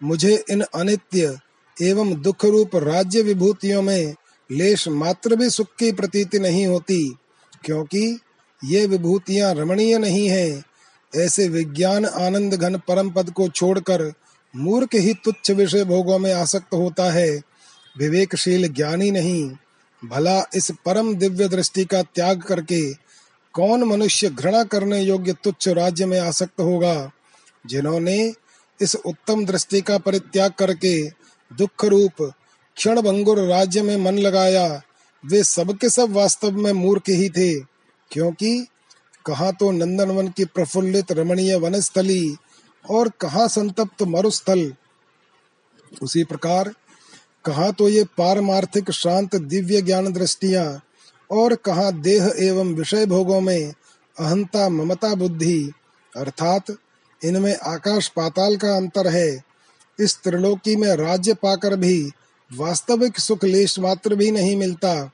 मुझे इन अनित्य एवं दुख रूप राज्य विभूतियों में लेश मात्र भी सुख की प्रतीति नहीं होती, क्योंकि ये विभूतियाँ रमणीय नहीं है। ऐसे विज्ञान आनंद घन परम पद को छोड़कर मूर्ख ही तुच्छ विषय भोगों में आसक्त होता है। विवेकशील ज्ञानी नहीं, भला इस परम दिव्य दृष्टि का त्याग करके कौन मनुष्य घृणा करने योग्य तुच्छ राज्य में आसक्त होगा? जिन्होंने इस उत्तम दृष्टि का परित्याग करके दुख रूप क्षण भंगुर राज्य में मन लगाया, वे सबके सब वास्तव में मूर्ख ही थे। क्योंकि कहा तो नंदनवन की प्रफुल्लित रमणीय वनस्थली और कहा संतप्त मरुस्थल? उसी प्रकार कहा तो ये पारमार्थिक शांत दिव्य ज्ञान दृष्टिया और कहा देह एवं विषय भोगों में अहंता ममता बुद्धि, अर्थात इनमें आकाश पाताल का अंतर है। इस त्रिलोकी में राज्य पाकर भी वास्तविक सुख लेश मात्र भी नहीं मिलता,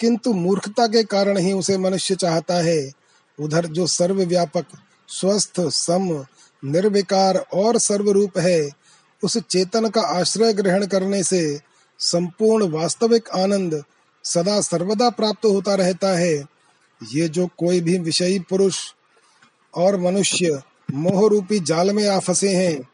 किंतु मूर्खता के कारण ही उसे मनुष्य चाहता है। उधर जो सर्वव्यापक, स्वस्थ, सम, निर्विकार और सर्वरूप है, उस चेतन का आश्रय ग्रहण करने से संपूर्ण वास्तविक आनंद सदा सर्वदा प्राप्त होता रहता है। ये जो कोई भी विषयी पुरुष और मनुष्य मोह रूपी जाल में आ फंसे हैं,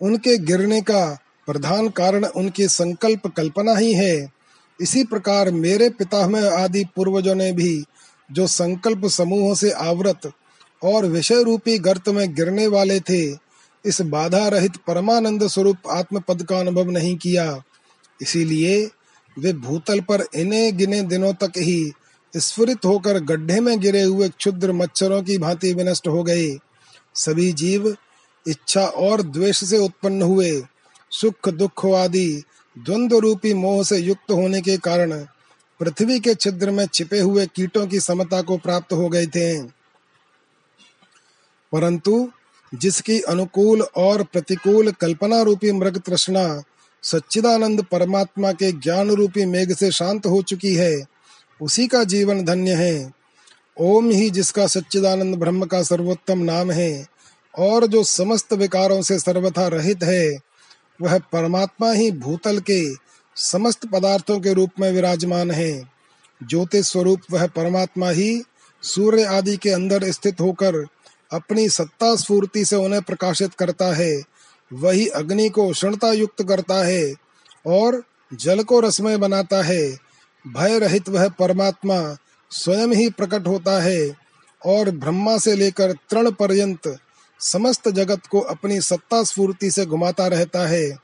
उनके गिरने का प्रधान कारण उनकी संकल्प कल्पना ही है। इसी प्रकार मेरे पिता में आदि पूर्वजों ने भी जो संकल्प समूहों से आवृत और विषय रूपी गर्त में गिरने वाले थे, इस बाधा रहित परमानंद स्वरूप आत्म पद का अनुभव नहीं किया। इसीलिए वे भूतल पर इन्हें गिने दिनों तक ही स्फुरित होकर गड्ढे में गिरे हुए क्षुद्र मच्छरों की भांति विनष्ट हो गए। सभी जीव इच्छा और द्वेष से उत्पन्न हुए। सुख, दुख आदि द्वंद्व रूपी मोह से युक्त होने के कारण पृथ्वी के छिद्र में छिपे हुए कीटों की समता को प्राप्त हो गए थे। परंतु जिसकी अनुकूल और प्रतिकूल कल्पना रूपी मृग तृष्णा सच्चिदानंद परमात्मा के ज्ञान रूपी मेघ से शांत हो चुकी है। उसी का जीवन धन्य है। ओम ही जिसका सच्चिदानंद ब्रह्म का सर्वोत्तम नाम है और जो समस्त विकारों से सर्वथा रहित है, वह परमात्मा ही भूतल के समस्त पदार्थों के रूप में विराजमान है। ज्योतिष स्वरूप वह परमात्मा ही सूर्य आदि के अंदर स्थित होकर अपनी सत्ता स्फूर्ति से उन्हें प्रकाशित करता है। वही अग्नि को उष्णता युक्त करता है और जल को रसमय बनाता है। भय रहित वह परमात्मा स्वयं ही प्रकट होता है और ब्रह्मा से लेकर तृण पर्यंत समस्त जगत को अपनी सत्ता स्फूर्ति से घुमाता रहता है।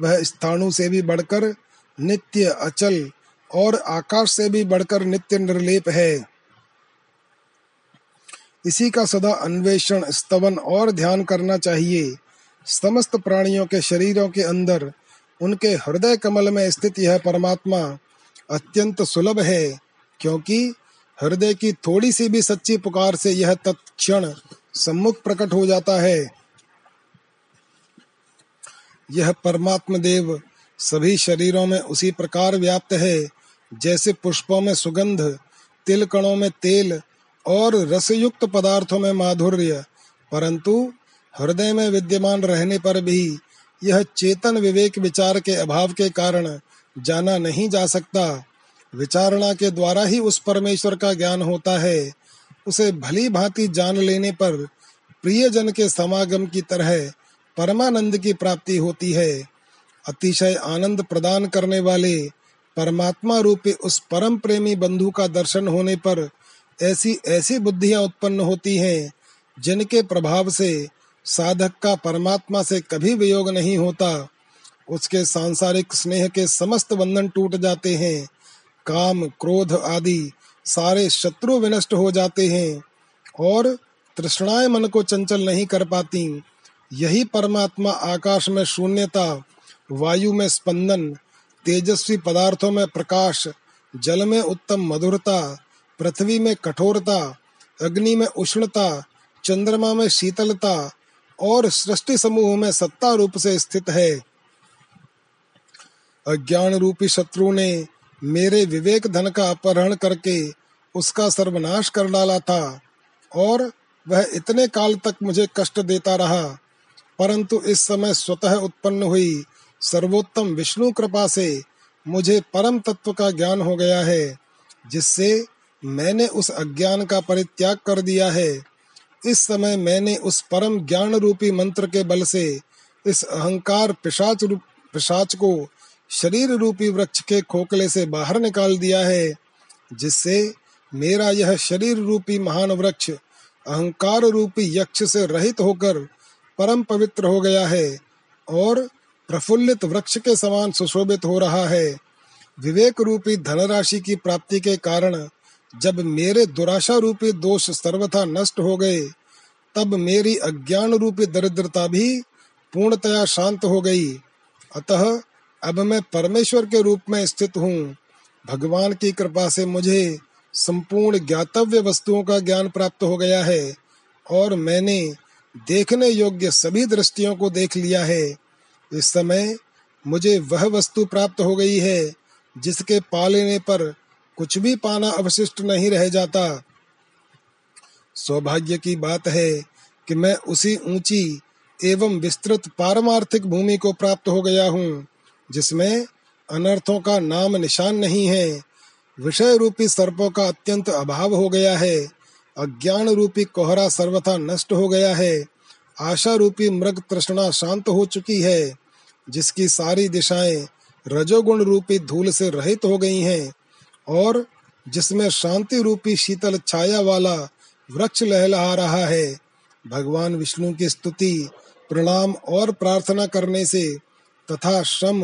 वह स्थाणु से भी बढ़कर नित्य अचल और आकाश से भी बढ़कर नित्य निर्लेप है। इसी का सदा अन्वेषण, स्तवन और ध्यान करना चाहिए। समस्त प्राणियों के शरीरों के अंदर उनके हृदय कमल में स्थित यह परमात्मा अत्यंत सुलभ है, क्योंकि हृदय की थोड़ी सी भी सच्ची पुकार से यह तत्क्षण सम्मुख प्रकट हो जाता है। यह परमात्म देव सभी शरीरों में उसी प्रकार व्याप्त है, जैसे पुष्पों में सुगंध तिल कणों में तेल और रसयुक्त पदार्थों में माधुर्य, परंतु हृदय में विद्यमान रहने पर भी यह चेतन विवेक विचार के अभाव के कारण जाना नहीं जा सकता। विचारणा के द्वारा ही उस परमेश्वर का ज्ञान होता है। उसे भली भांति जान लेने पर प्रियजन के समागम की तरह परमानंद की प्राप्ति होती है। अतिशय आनंद प्रदान करने वाले परमात्मा रूपी उस परम प्रेमी बंधु का दर्शन होने पर ऐसी ऐसी बुद्धियाँ उत्पन्न होती हैं, जिनके प्रभाव से साधक का परमात्मा से कभी वियोग नहीं होता। उसके सांसारिक स्नेह के समस्त बंधन टूट जाते हैं। काम, क्रोध आदि सारे शत्रु विनष्ट हो जाते हैं और तृष्णाएँ मन को चंचल नहीं कर पाती। यही परमात्मा आकाश में शून्यता, वायु में स्पंदन, तेजस्वी पदार्थों में प्रकाश, जल में उत्तम मधुरता, पृथ्वी में कठोरता, अग्नि में उष्णता, चंद्रमा में शीतलता और सृष्टि समूह में सत्ता रूप से स्थित है। अज्ञान रूपी शत्रु ने मेरे विवेक धन का अपहरण करके उसका सर्वनाश कर डाला था और वह इतने काल तक मुझे कष्ट देता रहा। परंतु इस समय स्वतः उत्पन्न हुई सर्वोत्तम विष्णु कृपा से मुझे परम तत्व का ज्ञान हो गया है, जिससे मैंने उस अज्ञान का परित्याग कर दिया है। इस समय मैंने उस परम ज्ञान रूपी मंत्र के बल से इस अहंकार पिशाच रूप, पिशाच को शरीर रूपी वृक्ष के खोखले से बाहर निकाल दिया है, जिससे मेरा यह शरीर रूपी महान वृक्ष अहंकार रूपी यक्ष से रहित होकर परम पवित्र हो गया है और प्रफुल्लित वृक्ष के समान सुशोभित हो रहा है। विवेक रूपी धनराशि की प्राप्ति के कारण जब मेरे दुराशा रूपी दोष सर्वथा नष्ट हो गए, तब मेरी अज्ञान रूपी दरिद्रता भी पूर्णतया शांत हो गई। अतः अब मैं परमेश्वर के रूप में स्थित हूँ। भगवान की कृपा से मुझे संपूर्ण ज्ञातव्य वस्तुओं का ज्ञान प्राप्त हो गया है और मैंने देखने योग्य सभी दृष्टियों को देख लिया है। इस समय मुझे वह वस्तु प्राप्त हो गई है जिसके पालने पर कुछ भी पाना अवशिष्ट नहीं रह जाता। सौभाग्य की बात है कि मैं उसी ऊँची एवं विस्तृत पारमार्थिक भूमि को प्राप्त हो गया हूँ, जिसमें अनर्थों का नाम निशान नहीं है। विषय रूपी सर्पों का अत्यंत अभाव हो गया है। अज्ञान रूपी कोहरा सर्वथा नष्ट हो गया है। आशा रूपी मृग तृष्णा शांत हो चुकी है, जिसकी सारी दिशाएँ रजोगुण रूपी धूल से रहित हो गई हैं। और जिसमें शांति रूपी शीतल छाया वाला वृक्ष लहलहा रहा है, भगवान विष्णु की स्तुति, प्रणाम और प्रार्थना करने से तथा श्रम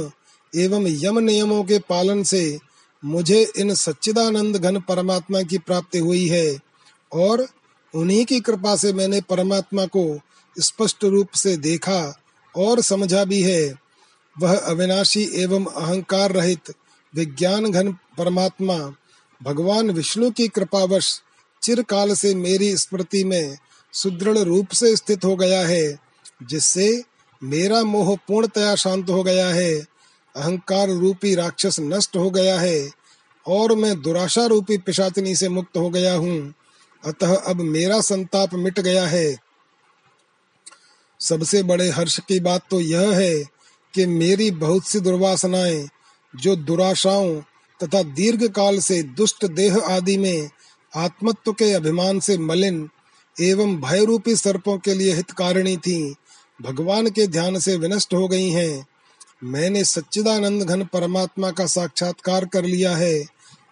एवं यम नियमों के पालन से मुझे इन सच्चिदानंद घन परमात्मा की प्राप्ति हुई है और उन्हीं की कृपा से मैंने परमात्मा को स्पष्ट रूप से देखा और समझा भी है। वह अविनाशी एवं अहंकार रहित विज्ञान घन परमात्मा, भगवान विष्णु की कृपावश चिरकाल से मेरी स्मृति में सुदृढ़ रूप से स्थित हो गया है, जिससे मेरा मोह पूर्णतया शांत हो गया है, अहंकार रूपी राक्षस नष्ट हो गया है, और मैं दुराशा रूपी पिशाचनी से मुक्त हो गया हूँ। अतः अब मेरा संताप मिट गया है। सबसे बड़े हर्ष की बात तो यह है कि मेरी बहुत सी दुर्वासनाएँ जो दुराशाओं तथा दीर्घ काल से दुष्ट देह आदि में आत्मत्व के अभिमान से मलिन एवं भय रूपी सर्पों के लिए हितकारिणी थी, भगवान के ध्यान से विनष्ट हो गई हैं। मैंने सच्चिदानंद घन परमात्मा का साक्षात्कार कर लिया है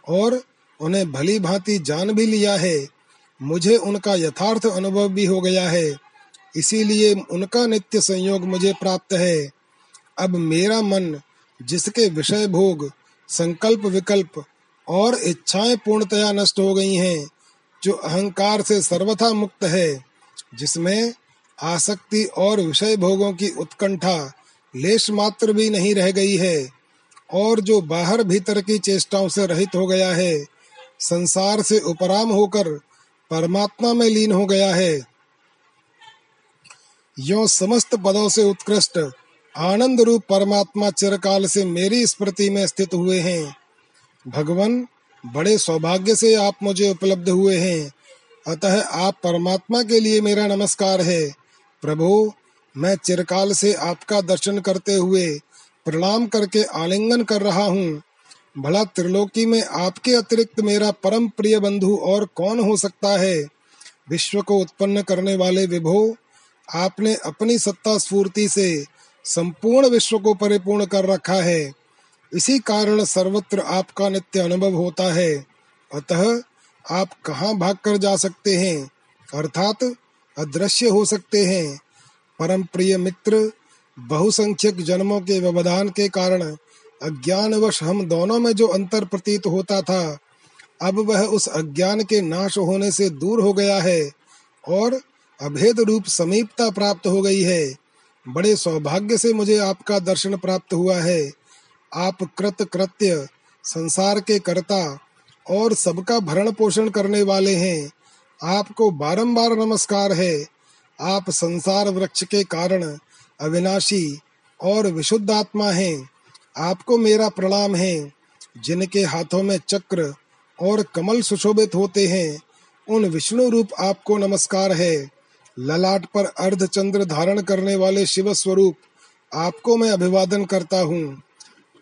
और उन्हें भली भांति जान भी लिया है। मुझे उनका यथार्थ अनुभव भी हो गया है, इसीलिए उनका नित्य संयोग मुझे प्राप्त है। अब मेरा मन जिसके विषय भोग, संकल्प विकल्प और इच्छाएँ पूर्णतया नष्ट हो गई हैं, जो अहंकार से सर्वथा मुक्त है, जिसमें आसक्ति और विषय भोगों की उत्कंठा लेश मात्र भी नहीं रह गई है, और जो बाहर भीतर की चेष्टाओं से रहित हो गया है, संसार से उपराम होकर परमात्मा में लीन हो गया है। यो समस्त पदों से उत्कृष्ट आनंद रूप परमात्मा चिरकाल से मेरी स्मृति में स्थित हुए हैं। भगवान, बड़े सौभाग्य से आप मुझे उपलब्ध हुए हैं। अतः आप परमात्मा के लिए मेरा नमस्कार है। प्रभु, मैं चिरकाल से आपका दर्शन करते हुए प्रणाम करके आलिंगन कर रहा हूँ। भला त्रिलोकी में आपके अतिरिक्त मेरा परम प्रिय बंधु और कौन हो सकता है? विश्व को उत्पन्न करने वाले विभो, आपने अपनी सत्ता स्फूर्ति से संपूर्ण विश्व को परिपूर्ण कर रखा है। इसी कारण सर्वत्र आपका नित्य अनुभव होता है। अतः आप कहाँ भाग कर जा सकते हैं? अर्थात अदृश्य हो सकते हैं। परम प्रिय मित्र, बहुसंख्यक जन्मों के व्यवधान के कारण अज्ञानवश हम दोनों में जो अंतर प्रतीत होता था, अब वह उस अज्ञान के नाश होने से दूर हो गया है और अभेद रूप समीपता प्राप्त हो गई है। बड़े सौभाग्य से मुझे आपका दर्शन प्राप्त हुआ है। आप कृत कृत्य, संसार के कर्ता और सबका भरण पोषण करने वाले हैं। आपको बारंबार नमस्कार है। आप संसार वृक्ष के कारण अविनाशी और विशुद्ध आत्मा हैं। आपको मेरा प्रणाम है। जिनके हाथों में चक्र और कमल सुशोभित होते हैं, उन विष्णु रूप आपको नमस्कार है। ललाट पर अर्ध चंद्र धारण करने वाले शिव स्वरूप, आपको मैं अभिवादन करता हूँ।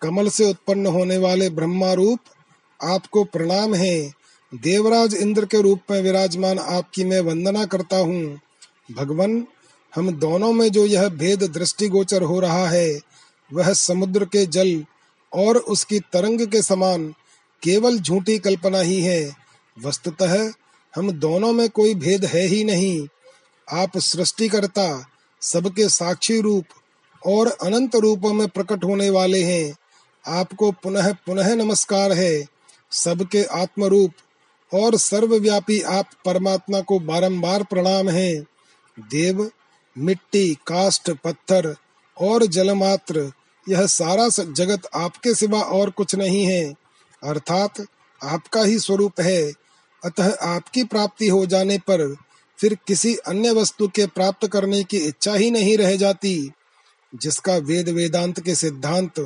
कमल से उत्पन्न होने वाले ब्रह्मा रूप आपको प्रणाम है। देवराज इंद्र के रूप में विराजमान आपकी मैं वंदना करता हूँ। भगवान, हम दोनों में जो यह भेद दृष्टिगोचर हो रहा है, वह समुद्र के जल और उसकी तरंग के समान केवल झूठी कल्पना ही है। वस्तुतः, हम दोनों में कोई भेद है ही नहीं। आप सृष्टिकर्ता, सबके साक्षी रूप और अनंत रूपों में प्रकट होने वाले हैं। आपको पुनः पुनः नमस्कार है। सबके आत्म रूप और सर्वव्यापी आप परमात्मा को बारंबार प्रणाम है। देव, मिट्टी, काष्ठ, पत्थर और जलमात्र, यह सारा जगत आपके सिवा और कुछ नहीं है। अर्थात आपका ही स्वरूप है। अतः आपकी प्राप्ति हो जाने पर फिर किसी अन्य वस्तु के प्राप्त करने की इच्छा ही नहीं रह जाती, जिसका वेद वेदांत के सिद्धांत,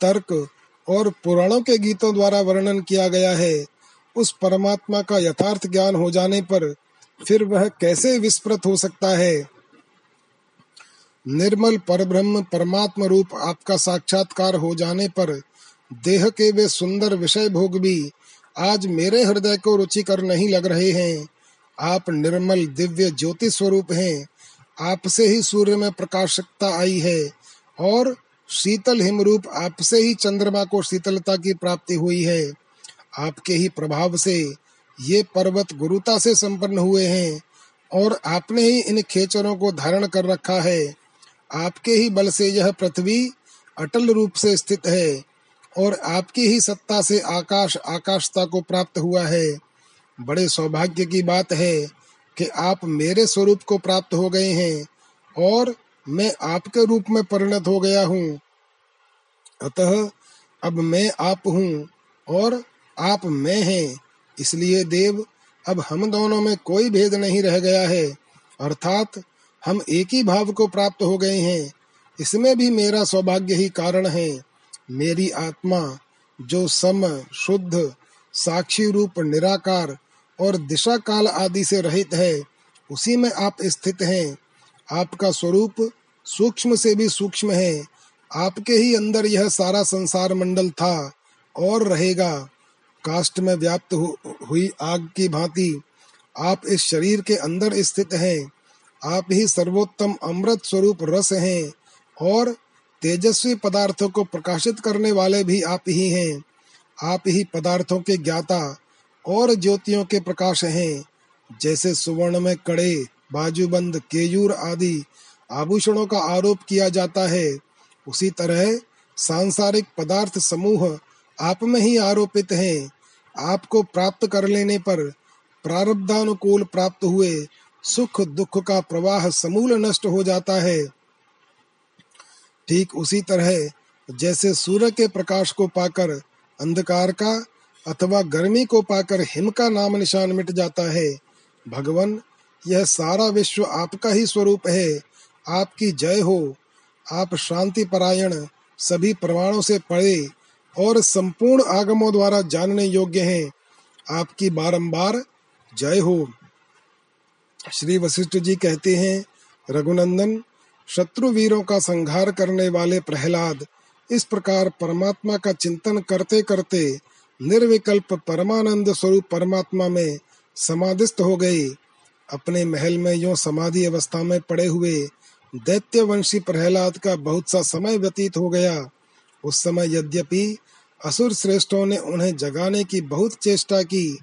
तर्क और पुराणों के गीतों द्वारा वर्णन किया गया है, उस परमात्मा का यथार्थ ज्ञान हो जाने पर फिर वह कैसे विस्मृत हो सकता है? निर्मल परब्रह्म परमात्म रूप आपका साक्षात्कार हो जाने पर देह के वे सुंदर विषय भोग भी आज मेरे हृदय को रुचिकर नहीं लग रहे हैं। आप निर्मल दिव्य ज्योति स्वरूप हैं। आपसे ही सूर्य में प्रकाशकता आई है और शीतल हिमरूप आपसे ही चंद्रमा को शीतलता की प्राप्ति हुई है। आपके ही प्रभाव से ये पर्वत गुरुता से संपन्न हुए हैं और आपने ही इन खेचरों को धारण कर रखा है। आपके ही बल से यह पृथ्वी अटल रूप से स्थित है और आपकी ही सत्ता से आकाश आकाशता को प्राप्त हुआ है। बड़े सौभाग्य की बात है कि आप मेरे स्वरूप को प्राप्त हो गए हैं और मैं आपके रूप में परिणत हो गया हूँ। अतः अब मैं आप हूँ और आप मैं हैं। इसलिए देव, अब हम दोनों में कोई भेद नहीं रह गया है। अर्थात हम एक ही भाव को प्राप्त हो गए हैं। इसमें भी मेरा सौभाग्य ही कारण है। मेरी आत्मा, जो सम, शुद्ध, साक्षी रूप, निराकार और दिशा काल आदि से रहित है उसी में आप स्थित हैं। आपका स्वरूप सूक्ष्म से भी सूक्ष्म है। आपके ही अंदर यह सारा संसार मंडल था और रहेगा। काष्ट में व्याप्त हु, हुई आग की भांति आप इस शरीर के अंदर स्थित हैं। आप ही सर्वोत्तम अमृत स्वरूप रस हैं और तेजस्वी पदार्थों को प्रकाशित करने वाले भी आप ही हैं। आप ही पदार्थों के ज्ञाता और ज्योतियों के प्रकाश हैं, जैसे सुवर्ण में कड़े, बाजूबंद केयूर आदि आभूषणों का आरोप किया जाता है। उसी तरह सांसारिक पदार्थ समूह आप में ही आरोपित हैं। आपको प्राप्त कर लेने पर प्रारब्धानुकूल प्राप्त हुए सुख दुख का प्रवाह समूल नष्ट हो जाता है। ठीक उसी तरह जैसे सूर्य के प्रकाश को पाकर अंधकार का अथवा गर्मी को पाकर हिम का नाम निशान मिट जाता है। भगवान, यह सारा विश्व आपका ही स्वरूप है। आपकी जय हो। आप शांति परायण सभी प्रमाणों से पड़े और संपूर्ण आगमों द्वारा जानने योग्य हैं। आपकी बारंबार जय हो। श्री वशिष्ठ जी कहते हैं, रघुनंदन, शत्रु वीरों का संहार करने वाले प्रहलाद, इस प्रकार परमात्मा का चिंतन करते करते निर्विकल्प परमानंद स्वरूप परमात्मा में समाधिस्थ हो गए। अपने महल में यो समाधि अवस्था में पड़े हुए दैत्य वंशी प्रहलाद का बहुत सा समय व्यतीत हो गया। उस समय यद्यपि असुर श्रेष्ठों ने उन्हें जगाने की बहुत चेष्टा की,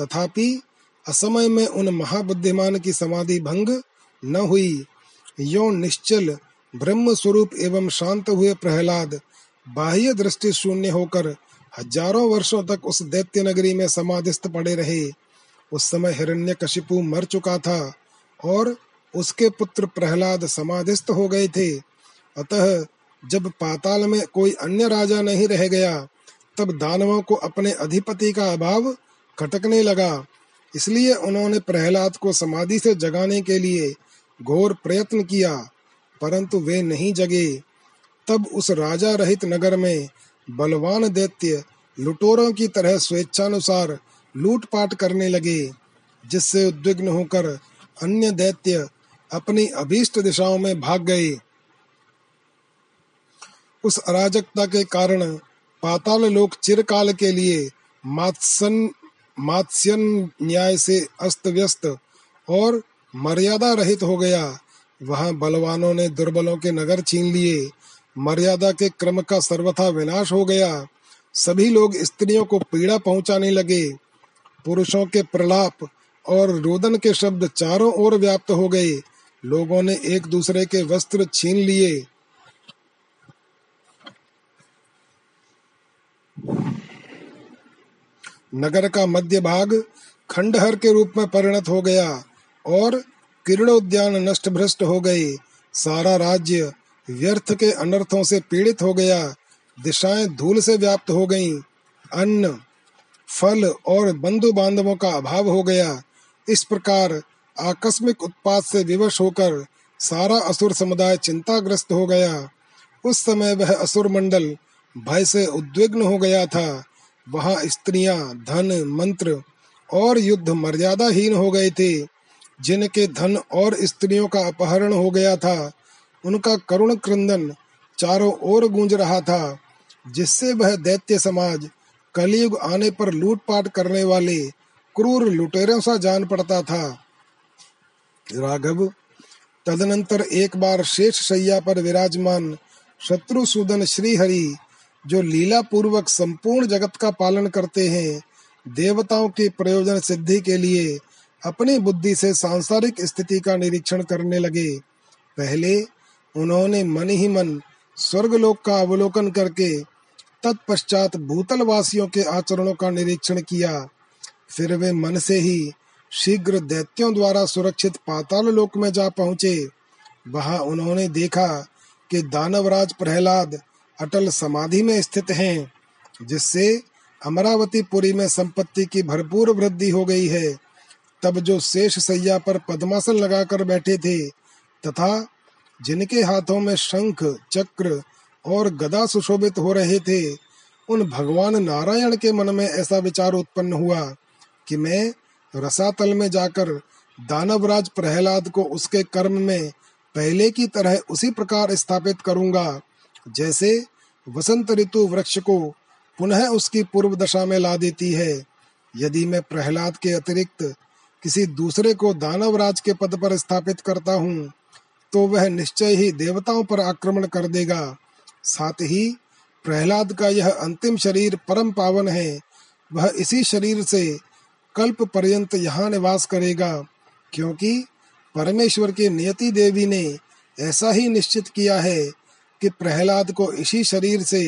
तथापि असमय में उन महाबुद्धिमान की समाधि भंग न हुई। यो निश्चल ब्रह्म स्वरूप एवं शांत हुए प्रहलाद बाह्य दृष्टि शून्य होकर हज़ारों वर्षों तक उस दैत्य नगरी में समाधिस्थ पड़े रहे। उस समय हिरण्य कशिपु मर चुका था और उसके पुत्र प्रहलाद समाधिस्थ हो गए थे। अतः जब पाताल में कोई अन्य राजा नहीं रह गया, तब दानवों को अपने अधिपति का अभाव खटकने लगा। इसलिए उन्होंने प्रहलाद को समाधि से जगाने के लिए घोर प्रयत्न किया, परंतु वे नहीं जगे। तब उस राजा रहित नगर में बलवान दैत्य लुटोरों की तरह स्वेच्छानुसार लूटपाट करने लगे, जिससे उद्विग्न होकर अन्य दैत्य अपनी अभीष्ट दिशाओं में भाग गए। उस अराजकता के कारण पाताल लोक चिरकाल के लिए मात्सन, मात्स्यन न्याय से अस्त व्यस्त और मर्यादा रहित हो गया। वहाँ बलवानों ने दुर्बलों के नगर छीन लिए मर्यादा के क्रम का सर्वथा विनाश हो गया। सभी लोग स्त्रियों को पीड़ा पहुँचाने लगे। पुरुषों के प्रलाप और रोदन के शब्द चारों ओर व्याप्त हो गए। लोगों ने एक दूसरे के वस्त्र छीन लिए। नगर का मध्य भाग खंडहर के रूप में परिणत हो गया और किरणोद्यान नष्ट भ्रष्ट हो गए। सारा राज्य व्यर्थ के अनर्थों से पीड़ित हो गया। दिशाएँ धूल से व्याप्त हो गईं। अन्न, फल और बंधु बांधवों का अभाव हो गया। इस प्रकार आकस्मिक उत्पात से विवश होकर सारा असुर समुदाय चिंताग्रस्त हो गया। उस समय वह असुर मंडल भय से उद्विग्न हो गया था। वहाँ स्त्रियाँ, धन, मंत्र और युद्ध मर्यादाहीन हो गए थे, जिनके धन और स्त्रियों का अपहरण हो गया था। उनका करुण क्रंदन चारों ओर गूंज रहा था, जिससे वह दैत्य समाज कलयुग आने पर लूटपाट करने वाले क्रूर लुटेरों सा जान पड़ता था। राघव, तदनंतर एक बार शेष शैया पर विराजमान शत्रु शत्रुसूदन श्रीहरि, जो लीला पूर्वक संपूर्ण जगत का पालन करते हैं, देवताओं की प्रयोजन सिद्धि के लिए अपनी बुद्धि से सांसारिक स्थिति का निरीक्षण करने लगे। पहले उन्होंने मन ही मन स्वर्गलोक का अवलोकन करके तत्पश्चात भूतल वासियों के आचरणों का निरीक्षण किया। फिर वे मन से ही शीघ्र दैत्यों द्वारा सुरक्षित पाताल लोक में जा पहुँचे। वहाँ उन्होंने देखा कि दानवराज प्रहलाद अटल समाधि में स्थित हैं, जिससे अमरावती पुरी में संपत्ति की भरपूर वृद्धि हो गई है। तब जो शेष सैया पर पद्मासन लगाकर बैठे थे तथा जिनके हाथों में शंख, चक्र और गदा सुशोभित हो रहे थे, उन भगवान नारायण के मन में ऐसा विचार उत्पन्न हुआ कि मैं रसातल में जाकर दानवराज प्रहलाद को उसके कर्म में पहले की तरह उसी प्रकार स्थापित करूँगा, जैसे वसंत ऋतु वृक्ष को पुनः उसकी पूर्व दशा में ला देती है। यदि मैं प्रहलाद के अतिरिक्त किसी दूसरे को दानवराज के पद पर स्थापित करता हूँ तो वह निश्चय ही देवताओं पर आक्रमण कर देगा। साथ ही प्रहलाद का यह अंतिम शरीर परम पावन है। वह इसी शरीर से कल्प पर्यंत यहाँ निवास करेगा, क्योंकि परमेश्वर की नियति देवी ने ऐसा ही निश्चित किया है कि प्रहलाद को इसी शरीर से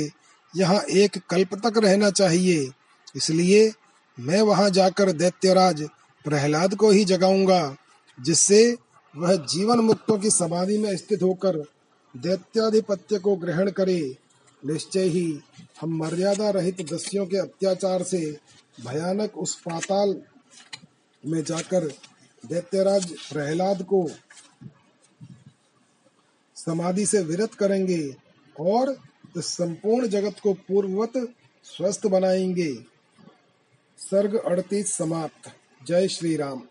यहाँ एक कल्प तक रहना चाहिए। इसलिए मैं वहाँ जाकर दैत्यराज प्रहलाद को ही जगाऊँगा, जिससे वह जीवन मुक्तों की समाधि में स्थित होकर दैत्याधिपत्य को ग्रहण करे। निश्चय ही हम मर्यादा रहित दस्यों के अत्याचार से भयानक उस पाताल में जाकर दैत्यराज प्रहलाद को समाधि से विरत करेंगे और इस संपूर्ण जगत को पूर्ववत स्वस्थ बनाएँगे। सर्ग अड़तीस समाप्त। जय श्री राम